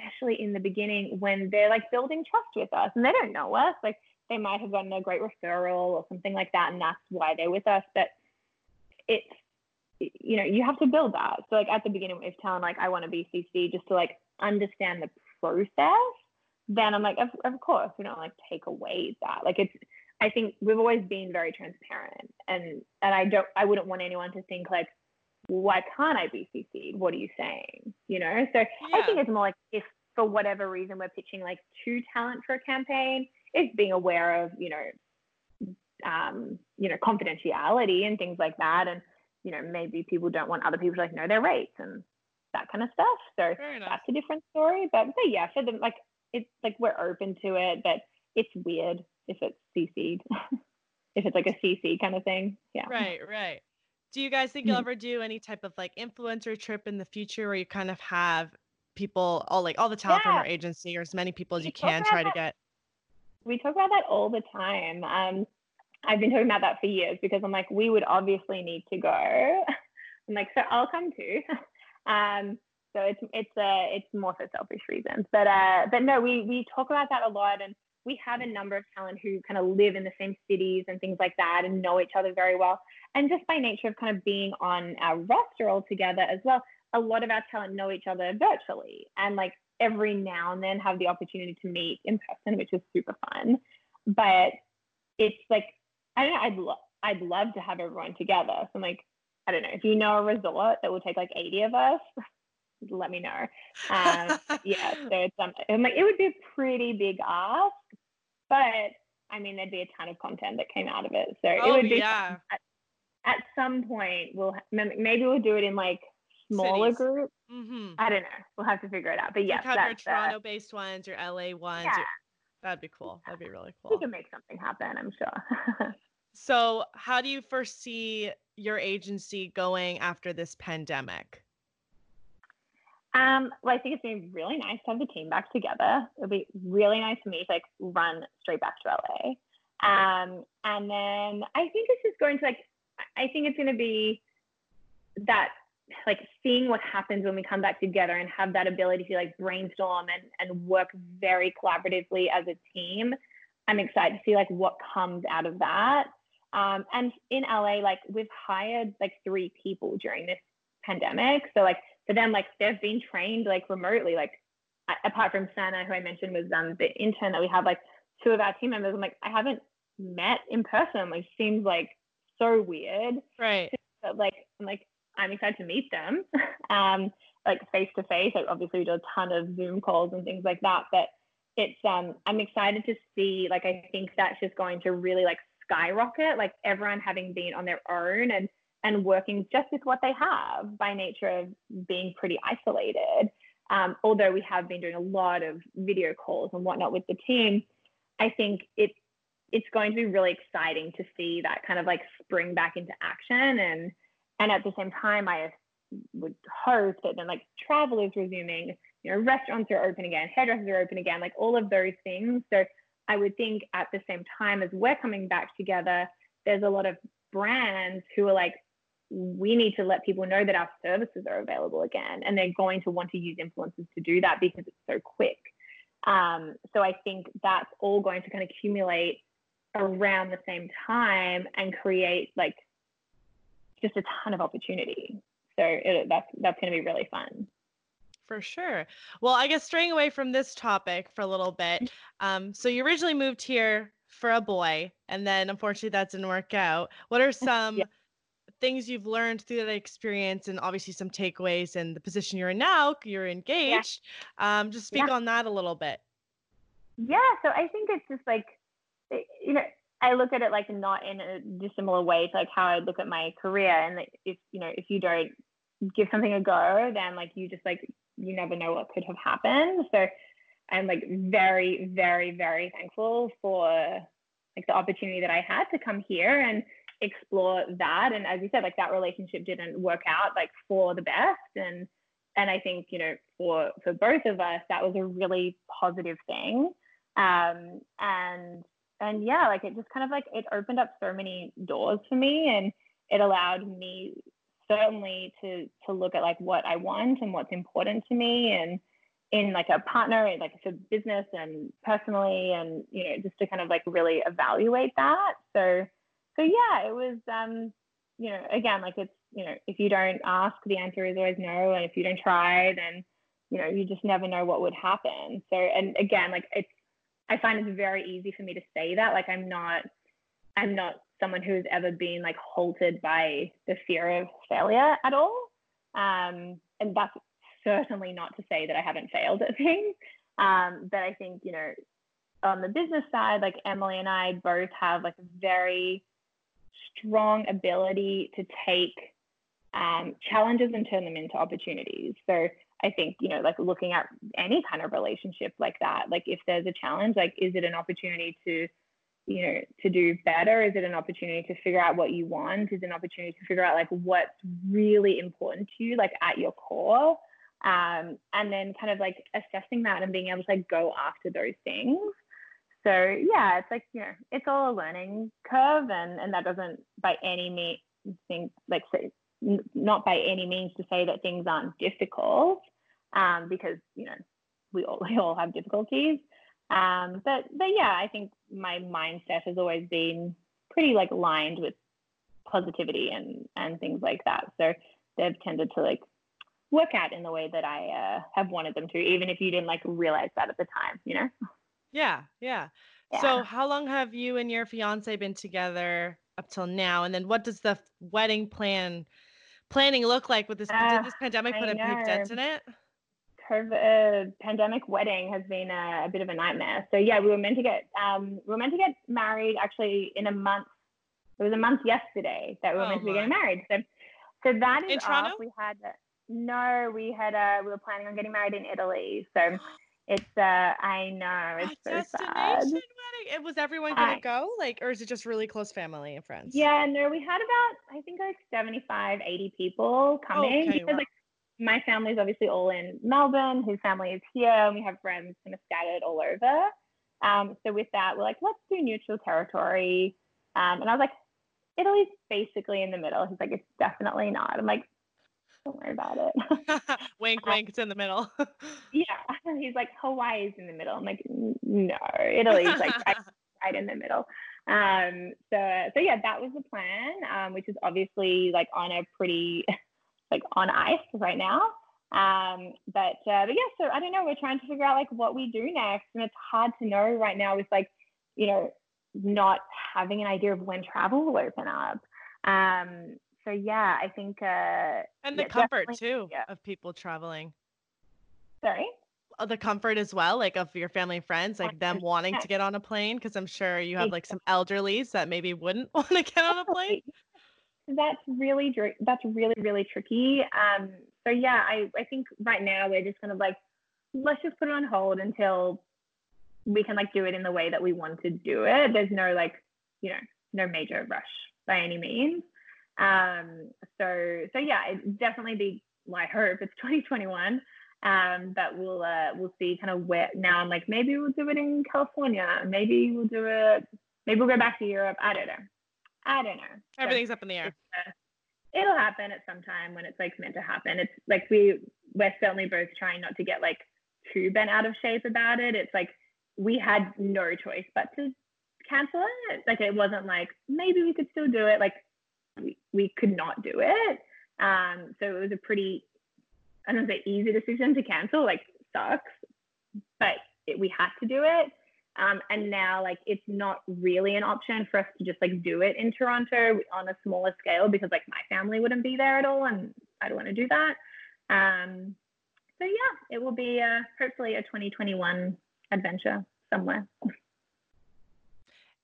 especially in the beginning when they're like building trust with us and they don't know us. Like they might have gotten a great referral or something like that, and that's why they're with us. But it's you know you have to build that. So like at the beginning, if telling like I want to be CC just to like understand the process, then I'm like of, of course we don't like take away that. Like it's I think we've always been very transparent, and and I don't I wouldn't want anyone to think like why can't I be CC'd? What are you saying? You know, so yeah. I think it's more like if for whatever reason we're pitching like two talent for a campaign, it's being aware of, you know, um, you know, confidentiality and things like that. And, you know, maybe people don't want other people to like know their rates and that kind of stuff. So that's a different story. But, but yeah, for the like it's like we're open to it, but it's weird if it's CC'd. if it's like a CC kind of thing. Yeah. Right, right. Do you guys think you'll mm. ever do any type of like influencer trip in the future where you kind of have people all like all the talent yeah. from our agency or as many people as we you can try that. to get? We talk about that all the time. Um, I've been talking about that for years because I'm like, we would obviously need to go. I'm like, so I'll come too. um, so it's it's uh, it's more for selfish reasons, but uh, but no, we we talk about that a lot, and we have a number of talent who kind of live in the same cities and things like that and know each other very well. And just by nature of kind of being on our roster all together as well, a lot of our talent know each other virtually and like every now and then have the opportunity to meet in person, which is super fun. But it's like I don't know. I'd lo- I'd love to have everyone together. So I'm like, I don't know if you know a resort that will take like 80 of us. let me know. Um, yeah, so it's um, I'm like it would be a pretty big ask, but I mean there'd be a ton of content that came out of it. So oh, it would be yeah. At, at, some point we'll maybe we'll do it in like smaller Cities. groups. Mm-hmm. I don't know. We'll have to figure it out. But like have your uh, Toronto-based ones, your LA ones. yeah. your- That'd be cool. That'd be really cool. we can make something happen. I'm sure. So, how do you foresee your agency going after this pandemic? Um, well, I think it's been really nice to have the team back together. It'll be really nice for me to like run straight back to LA. Um, and then I think it's just going to like, I think it's going to be that like seeing what happens when we come back together and have that ability to like brainstorm and, and work very collaboratively as a team. I'm excited to see like what comes out of that. Um, and in LA, like we've hired like three people during this pandemic. So like for them, like they've been trained like remotely. Like apart from Sana, who I mentioned was um, the intern that we have, like two of our team members. I'm like I haven't met in person. Like seems like so weird. Right. But like I'm like I'm excited to meet them, um, like face to face. Like obviously we do a ton of Zoom calls and things like that. But it's um I'm excited to see. Like I think that's just going to really like skyrocket. Like everyone having been on their own and and working just with what they have by nature of being pretty isolated. Um, although we have been doing a lot of video calls and whatnot with the team, I think it it's going to be really exciting to see that kind of like spring back into action and and at the same time I would hope that then like travel is resuming, you know, restaurants are open again, hairdressers are open again, like all of those things. So I would think at the same time as we're coming back together, there's a lot of brands who are like, we need to let people know that our services are available again. And they're going to want to use influencers to do that because it's so quick. Um, so I think that's all going to kind of accumulate around the same time and create like just a ton of opportunity. So it, that's that's going to be really fun. For sure. Well, I guess straying away from this topic for a little bit. Um, so you originally moved here for a boy, and then unfortunately that didn't work out. What are some Yeah. Things you've learned through that experience, and obviously some takeaways and the position you're in now? You're engaged. Um, just speak Yeah. on that a little bit. Yeah, so I think it's just like, you know, I look at it like not in a dissimilar way to like how I look at my career, and that if you know if you don't give something a go, then like you just like you never know what could have happened. So I'm like very, very, very thankful for like the opportunity that I had to come here and explore that. And as you said, like that relationship didn't work out like for the best, and and I think you know for for both of us that was a really positive thing. Um, and and yeah, like it just kind of like it opened up so many doors for me, and it allowed me certainly to to look at like what I want and what's important to me, and in like a partner, like for business and personally, and you know just to kind of like really evaluate that. So so yeah, it was um you know again like it's you know if you don't ask, the answer is always no, and if you don't try, then you know you just never know what would happen. So and again like it's I find it's very easy for me to say that. Like I'm not I'm not someone who's ever been like halted by the fear of failure at all. Um, and that's certainly not to say that I haven't failed at things. Um, but I think, you know, on the business side, like Emily and I both have like very strong ability to take um, challenges and turn them into opportunities. So I think, you know, like looking at any kind of relationship like that, like if there's a challenge, like is it an opportunity to, you know, to do better? Is it an opportunity to figure out what you want? Is it an opportunity to figure out like what's really important to you, like at your core? Um, and then kind of like assessing that and being able to like go after those things. So yeah, it's like, you know, it's all a learning curve and, and that doesn't by any means think like say, not by any means to say that things aren't difficult um, because you know we all we all have difficulties. Um, but but yeah i think my mindset has always been pretty like aligned with positivity and and things like that. So they've tended to like work out in the way that i uh, have wanted them to even if you didn't like realize that at the time you know Yeah, yeah. Yeah. So how long have you and your fiance been together up till now? And then what does the wedding plan planning look like with this? Uh, did this pandemic put a big dent in it? COVID uh, pandemic wedding has been a, a, bit of a nightmare. So yeah, we were meant to get um, we were meant to get married actually in a month. It was a month yesterday that we were oh meant to be getting married. So so that is in Toronto. Off. We had no, we had uh, we were planning on getting married in Italy. So it's uh I know it's a so sad. Wedding. It was everyone gonna I, go? Like or is it just really close family and friends? Yeah, no, we had about I think like 75, 80 people coming okay, because wow. like my family's obviously all in Melbourne, his family is here, and we have friends kind of scattered all over. Um, so with that, we're like, let's do neutral territory. Um, and I was like, Italy's basically in the middle. He's like, it's definitely not. I'm like, don't worry about it. wink, wink, it's in the middle. yeah. He's like, Hawaii's in the middle. I'm like, no, Italy's like right, right in the middle. Um, so, so yeah, that was the plan, um, which is obviously like on a pretty like on ice right now. Um, but uh, but yeah, so I don't know. We're trying to figure out like what we do next, and it's hard to know right now with like you know not having an idea of when travel will open up. Um, so yeah, I think uh, and the yeah, comfort too yeah. of people traveling. Sorry. Oh, the comfort as well, like of your family and friends, like them wanting to get on a plane, because I'm sure you have like some elderlies that maybe wouldn't want to get on a plane that's really that's really really tricky. Um, so yeah, I I think right now we're just kind of like let's just put it on hold until we can like do it in the way that we want to do it. There's no like you know no major rush by any means. Um, so so yeah, it definitely be my hope it's 2021. Um, but we'll uh, we'll see kind of where now. I'm like maybe we'll do it in California. Maybe we'll do it. Maybe we'll go back to Europe. I don't know. I don't know. Everything's so up in the air. Uh, it'll happen at some time when it's like meant to happen. It's like we we're certainly both trying not to get like too bent out of shape about it. It's like we had no choice but to cancel it. Like it wasn't like maybe we could still do it. Like we, we could not do it. Um, so it was a pretty I don't say easy decision to cancel. Like sucks, but it, we had to do it. Um, and now like it's not really an option for us to just like do it in Toronto on a smaller scale because like my family wouldn't be there at all and I don't want to do that. Um, so yeah, it will be uh, hopefully a 2021 adventure somewhere.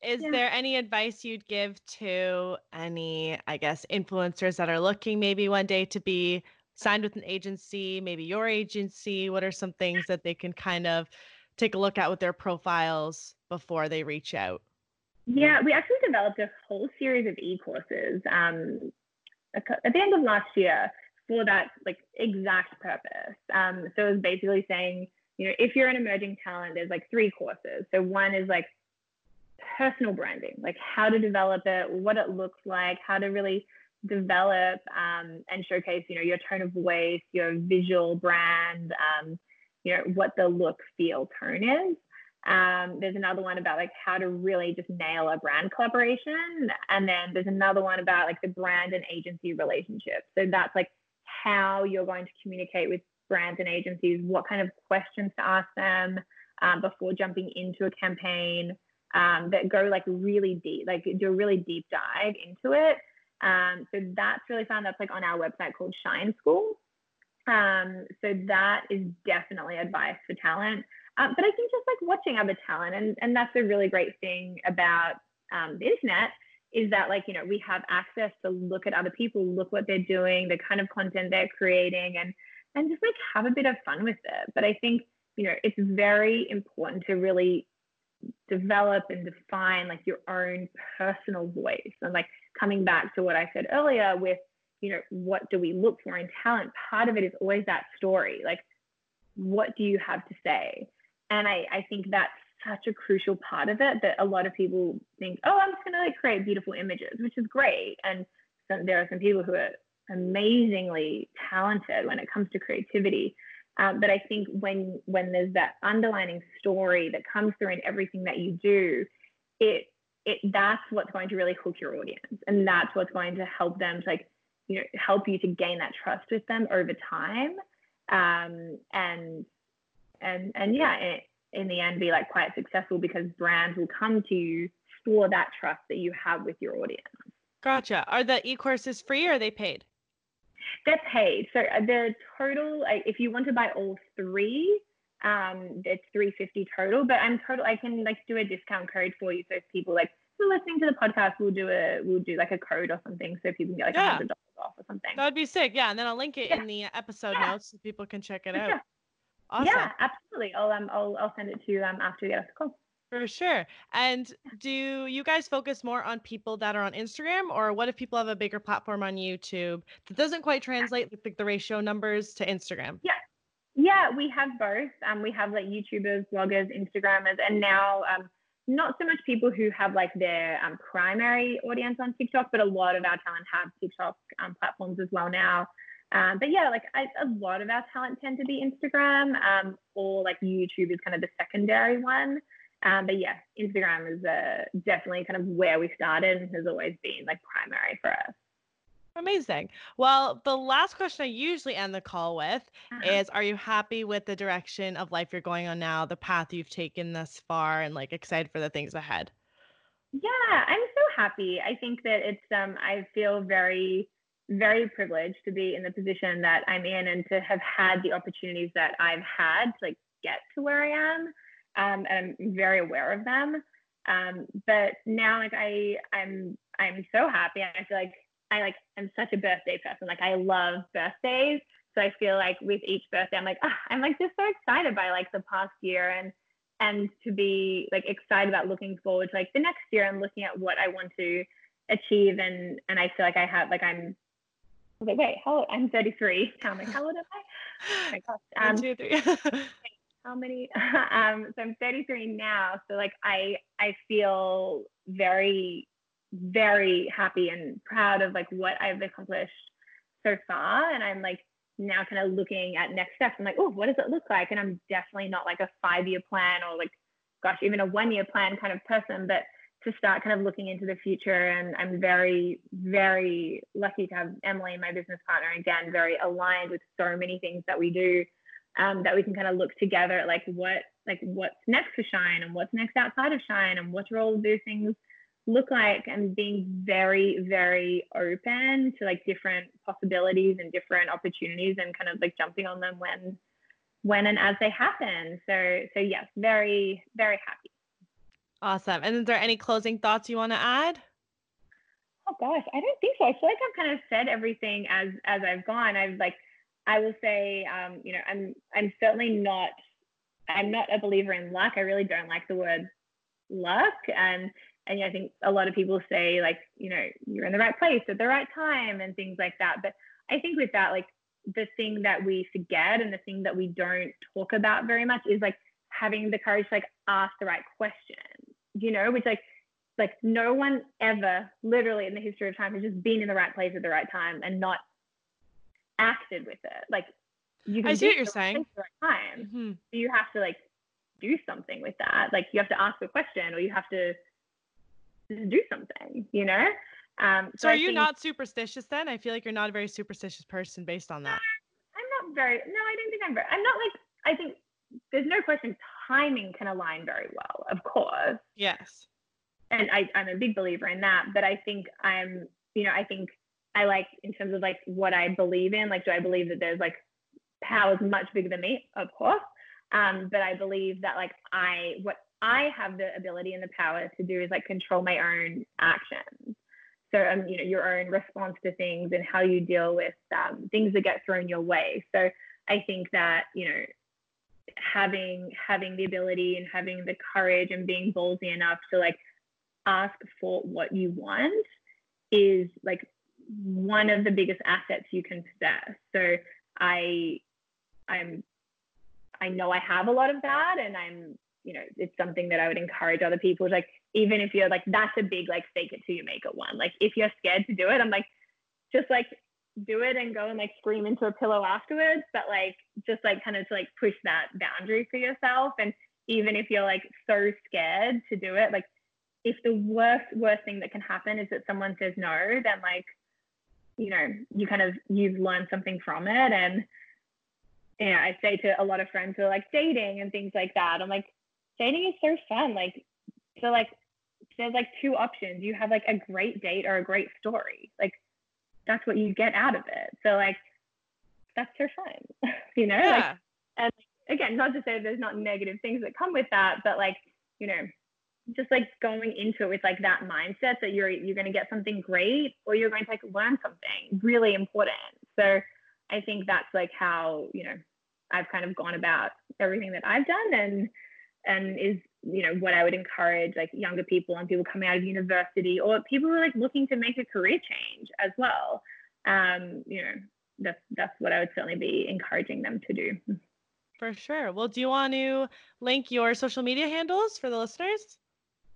Is yeah. there any advice you'd give to any, I guess, influencers that are looking maybe one day to be signed with an agency, maybe your agency? What are some things that they can kind of take a look at with their profiles before they reach out? Yeah, we actually developed a whole series of e-courses um, at the end of last year for that like exact purpose. Um, so it's basically saying, you know, if you're an emerging talent, there's like three courses. So one is like personal branding, like how to develop it, what it looks like, how to really develop um, and showcase, you know, your tone of voice, your visual brand, um, you know, what the look, feel, tone is. Um, there's another one about like how to really just nail a brand collaboration. And then there's another one about like the brand and agency relationship. So that's like how you're going to communicate with brands and agencies, what kind of questions to ask them um, before jumping into a campaign um, that go like really deep, like do a really deep dive into it. Um, so that's really fun. That's like on our website called Shine School. Um, so that is definitely advice for talent. Um, but I think just like watching other talent, and, and that's a really great thing about um, the internet is that like, you know, we have access to look at other people, look what they're doing, the kind of content they're creating and, and just like have a bit of fun with it. But I think, you know, it's very important to really develop and define like your own personal voice and like coming back to what I said earlier with you know, what do we look for in talent? Part of it is always that story. Like, what do you have to say? And I, I think that's such a crucial part of it that a lot of people think, oh, I'm just going to like create beautiful images, which is great. And some, there are some people who are amazingly talented when it comes to creativity. Um, but I think when when there's that underlining story that comes through in everything that you do, it it that's what's going to really hook your audience, and that's what's going to help them to like you know help you to gain that trust with them over time um, and and and yeah in the end be like quite successful because brands will come to you for that trust that you have with your audience. Gotcha. Are the e-courses free or are they paid? They're paid. So uh, the total, if you want to buy all three, um, it's 350 total. But I'm total. I can like do a discount code for you. So if people like who are listening to the podcast, we'll do a we'll do like a code or something, so people can get like a yeah. hundred dollars off or something. That'd be sick. Yeah, and then I'll link it yeah. in the episode yeah. notes so people can check it for out. Sure. Awesome. Yeah, absolutely. I'll um I'll I'll send it to you um after we get off the call. For sure. And do you guys focus more on people that are on Instagram, or what if people have a bigger platform on YouTube that doesn't quite translate like the ratio numbers to Instagram? Yeah. Yeah, we have both. Um, we have like YouTubers, bloggers, Instagrammers, and now um, not so much people who have like their um, primary audience on TikTok, but a lot of our talent have TikTok um, platforms as well now. Um, but yeah, like I, a lot of our talent tend to be Instagram um, or like YouTube is kind of the secondary one. Um, but yeah, Instagram is uh, definitely kind of where we started and has always been like primary for us. Amazing. Well, the last question I usually end the call with uh-huh. is Are you happy with the direction of life you're going on now, the path you've taken thus far, and like excited for the things ahead? Yeah, I'm so happy. I think that it's, um, I feel very, very privileged to be in the position that I'm in and to have had the opportunities that I've had to like get to where I am um, and I'm very aware of them. Um, but now, like I, I'm, I'm so happy. I feel like I like I'm such a birthday person. Like I love birthdays, so I feel like with each birthday, I'm like, ah, I'm like just so excited by like the past year and and to be like excited about looking forward to like the next year and looking at what I want to achieve and and I feel like I have like I'm like wait how old? I'm 33 I'm like how old am I? Oh my gosh. Um, One, two, three. how many um so i'm 33 now so like i i feel very very happy and proud of like what i've accomplished so far and i'm like now kind of looking at next steps. I'm like oh what does it look like? And i'm definitely not like a five year plan or like gosh even a one year plan kind of person but to start kind of looking into the future and i'm very very lucky to have emily my business partner again very aligned with so many things that we do um, that we can kind of look together at like what like what's next for Shine and what's next outside of Shine and what role those things look like and being very very open to like different possibilities and different opportunities and kind of like jumping on them when when and as they happen. So so yes very very happy. Awesome. And is there any closing thoughts you want to add? Oh gosh i don't think so. I feel like i've kind of said everything as as i've gone. I've like I will say, um, you know, I'm I'm certainly not I'm not a believer in luck. I really don't like the word luck, and and I think a lot of people say like, you know, you're in the right place at the right time and things like that. But I think with that, like the thing that we forget and the thing that we don't talk about very much is like having the courage to like ask the right questions, you know, which like like no one ever literally in the history of time has just been in the right place at the right time and not acted with it. Like you can I see what you're saying. Time. Mm-hmm. You have to like do something with that. Like you have to ask a question or you have to do something, you know? Um, so, so are I you think, not superstitious then? I feel like you're not a very superstitious person based on that. I'm not very, no, I don't think I'm very, I'm not like, I think there's no question timing can align very well, of course. Yes. And I, I'm a big believer in that, but I think I'm, you know, I think I like in terms of like what I believe in. Like, do I believe that there's like powers much bigger than me? Of course. Um, but I believe that like I what I have the ability and the power to do is like control my own actions. So um, you know, your own response to things and how you deal with um, things that get thrown your way. So I think that, you know, having having the ability and having the courage and being ballsy enough to like ask for what you want is like one of the biggest assets you can possess. So I I'm I know I have a lot of that and I'm you know it's something that I would encourage other people to like even if you're like that's a big like fake it till you make it one like if you're scared to do it I'm like just like do it and go and like scream into a pillow afterwards but like just like kind of to like push that boundary for yourself and even if you're like so scared to do it like if the worst worst thing that can happen is that someone says no then like you know, you kind of you've learned something from it. And yeah, I say to a lot of friends who are like dating and things like that, I'm like, dating is so fun. Like, so like, there's like two options. You have like a great date or a great story. Like, that's what you get out of it. So like, that's so fun, you know? Yeah. Like, and again, not to say there's not negative things that come with that, but like, you know, just like going into it with like that mindset that you're you're going to get something great or you're going to like learn something really important. So I think that's like how, you know, I've kind of gone about everything that I've done and and is you know what I would encourage like younger people and people coming out of university or people who are like looking to make a career change as well. Um, you know, that's that's what I would certainly be encouraging them to do. For sure. Well, do you want to link your social media handles for the listeners?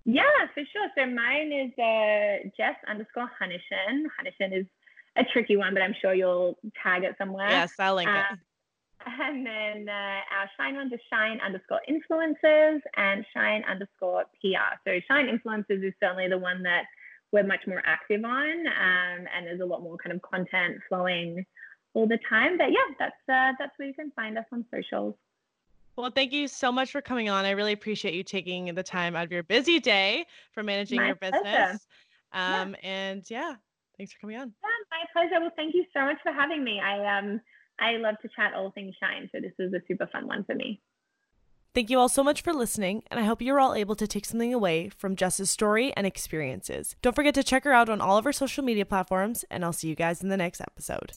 Yeah, for sure. So mine is uh, Jess underscore Hunichen. Hunichen is a tricky one, but I'm sure you'll tag it somewhere. Yes, I'll link it. Um, and then uh, our Shine ones is Shine underscore influencers and Shine underscore PR. So Shine Influencers is certainly the one that we're much more active on, um, and there's a lot more kind of content flowing all the time. But yeah, that's uh, that's where you can find us on socials. Well, thank you so much for coming on. I really appreciate you taking the time out of your busy day for managing My your pleasure. business. Um, And yeah, thanks for coming on. Yeah, my pleasure. Well, thank you so much for having me. I um I love to chat all things shine, so this was a super fun one for me. Thank you all so much for listening, and I hope you're all able to take something away from Jess's story and experiences. Don't forget to check her out on all of her social media platforms, and I'll see you guys in the next episode.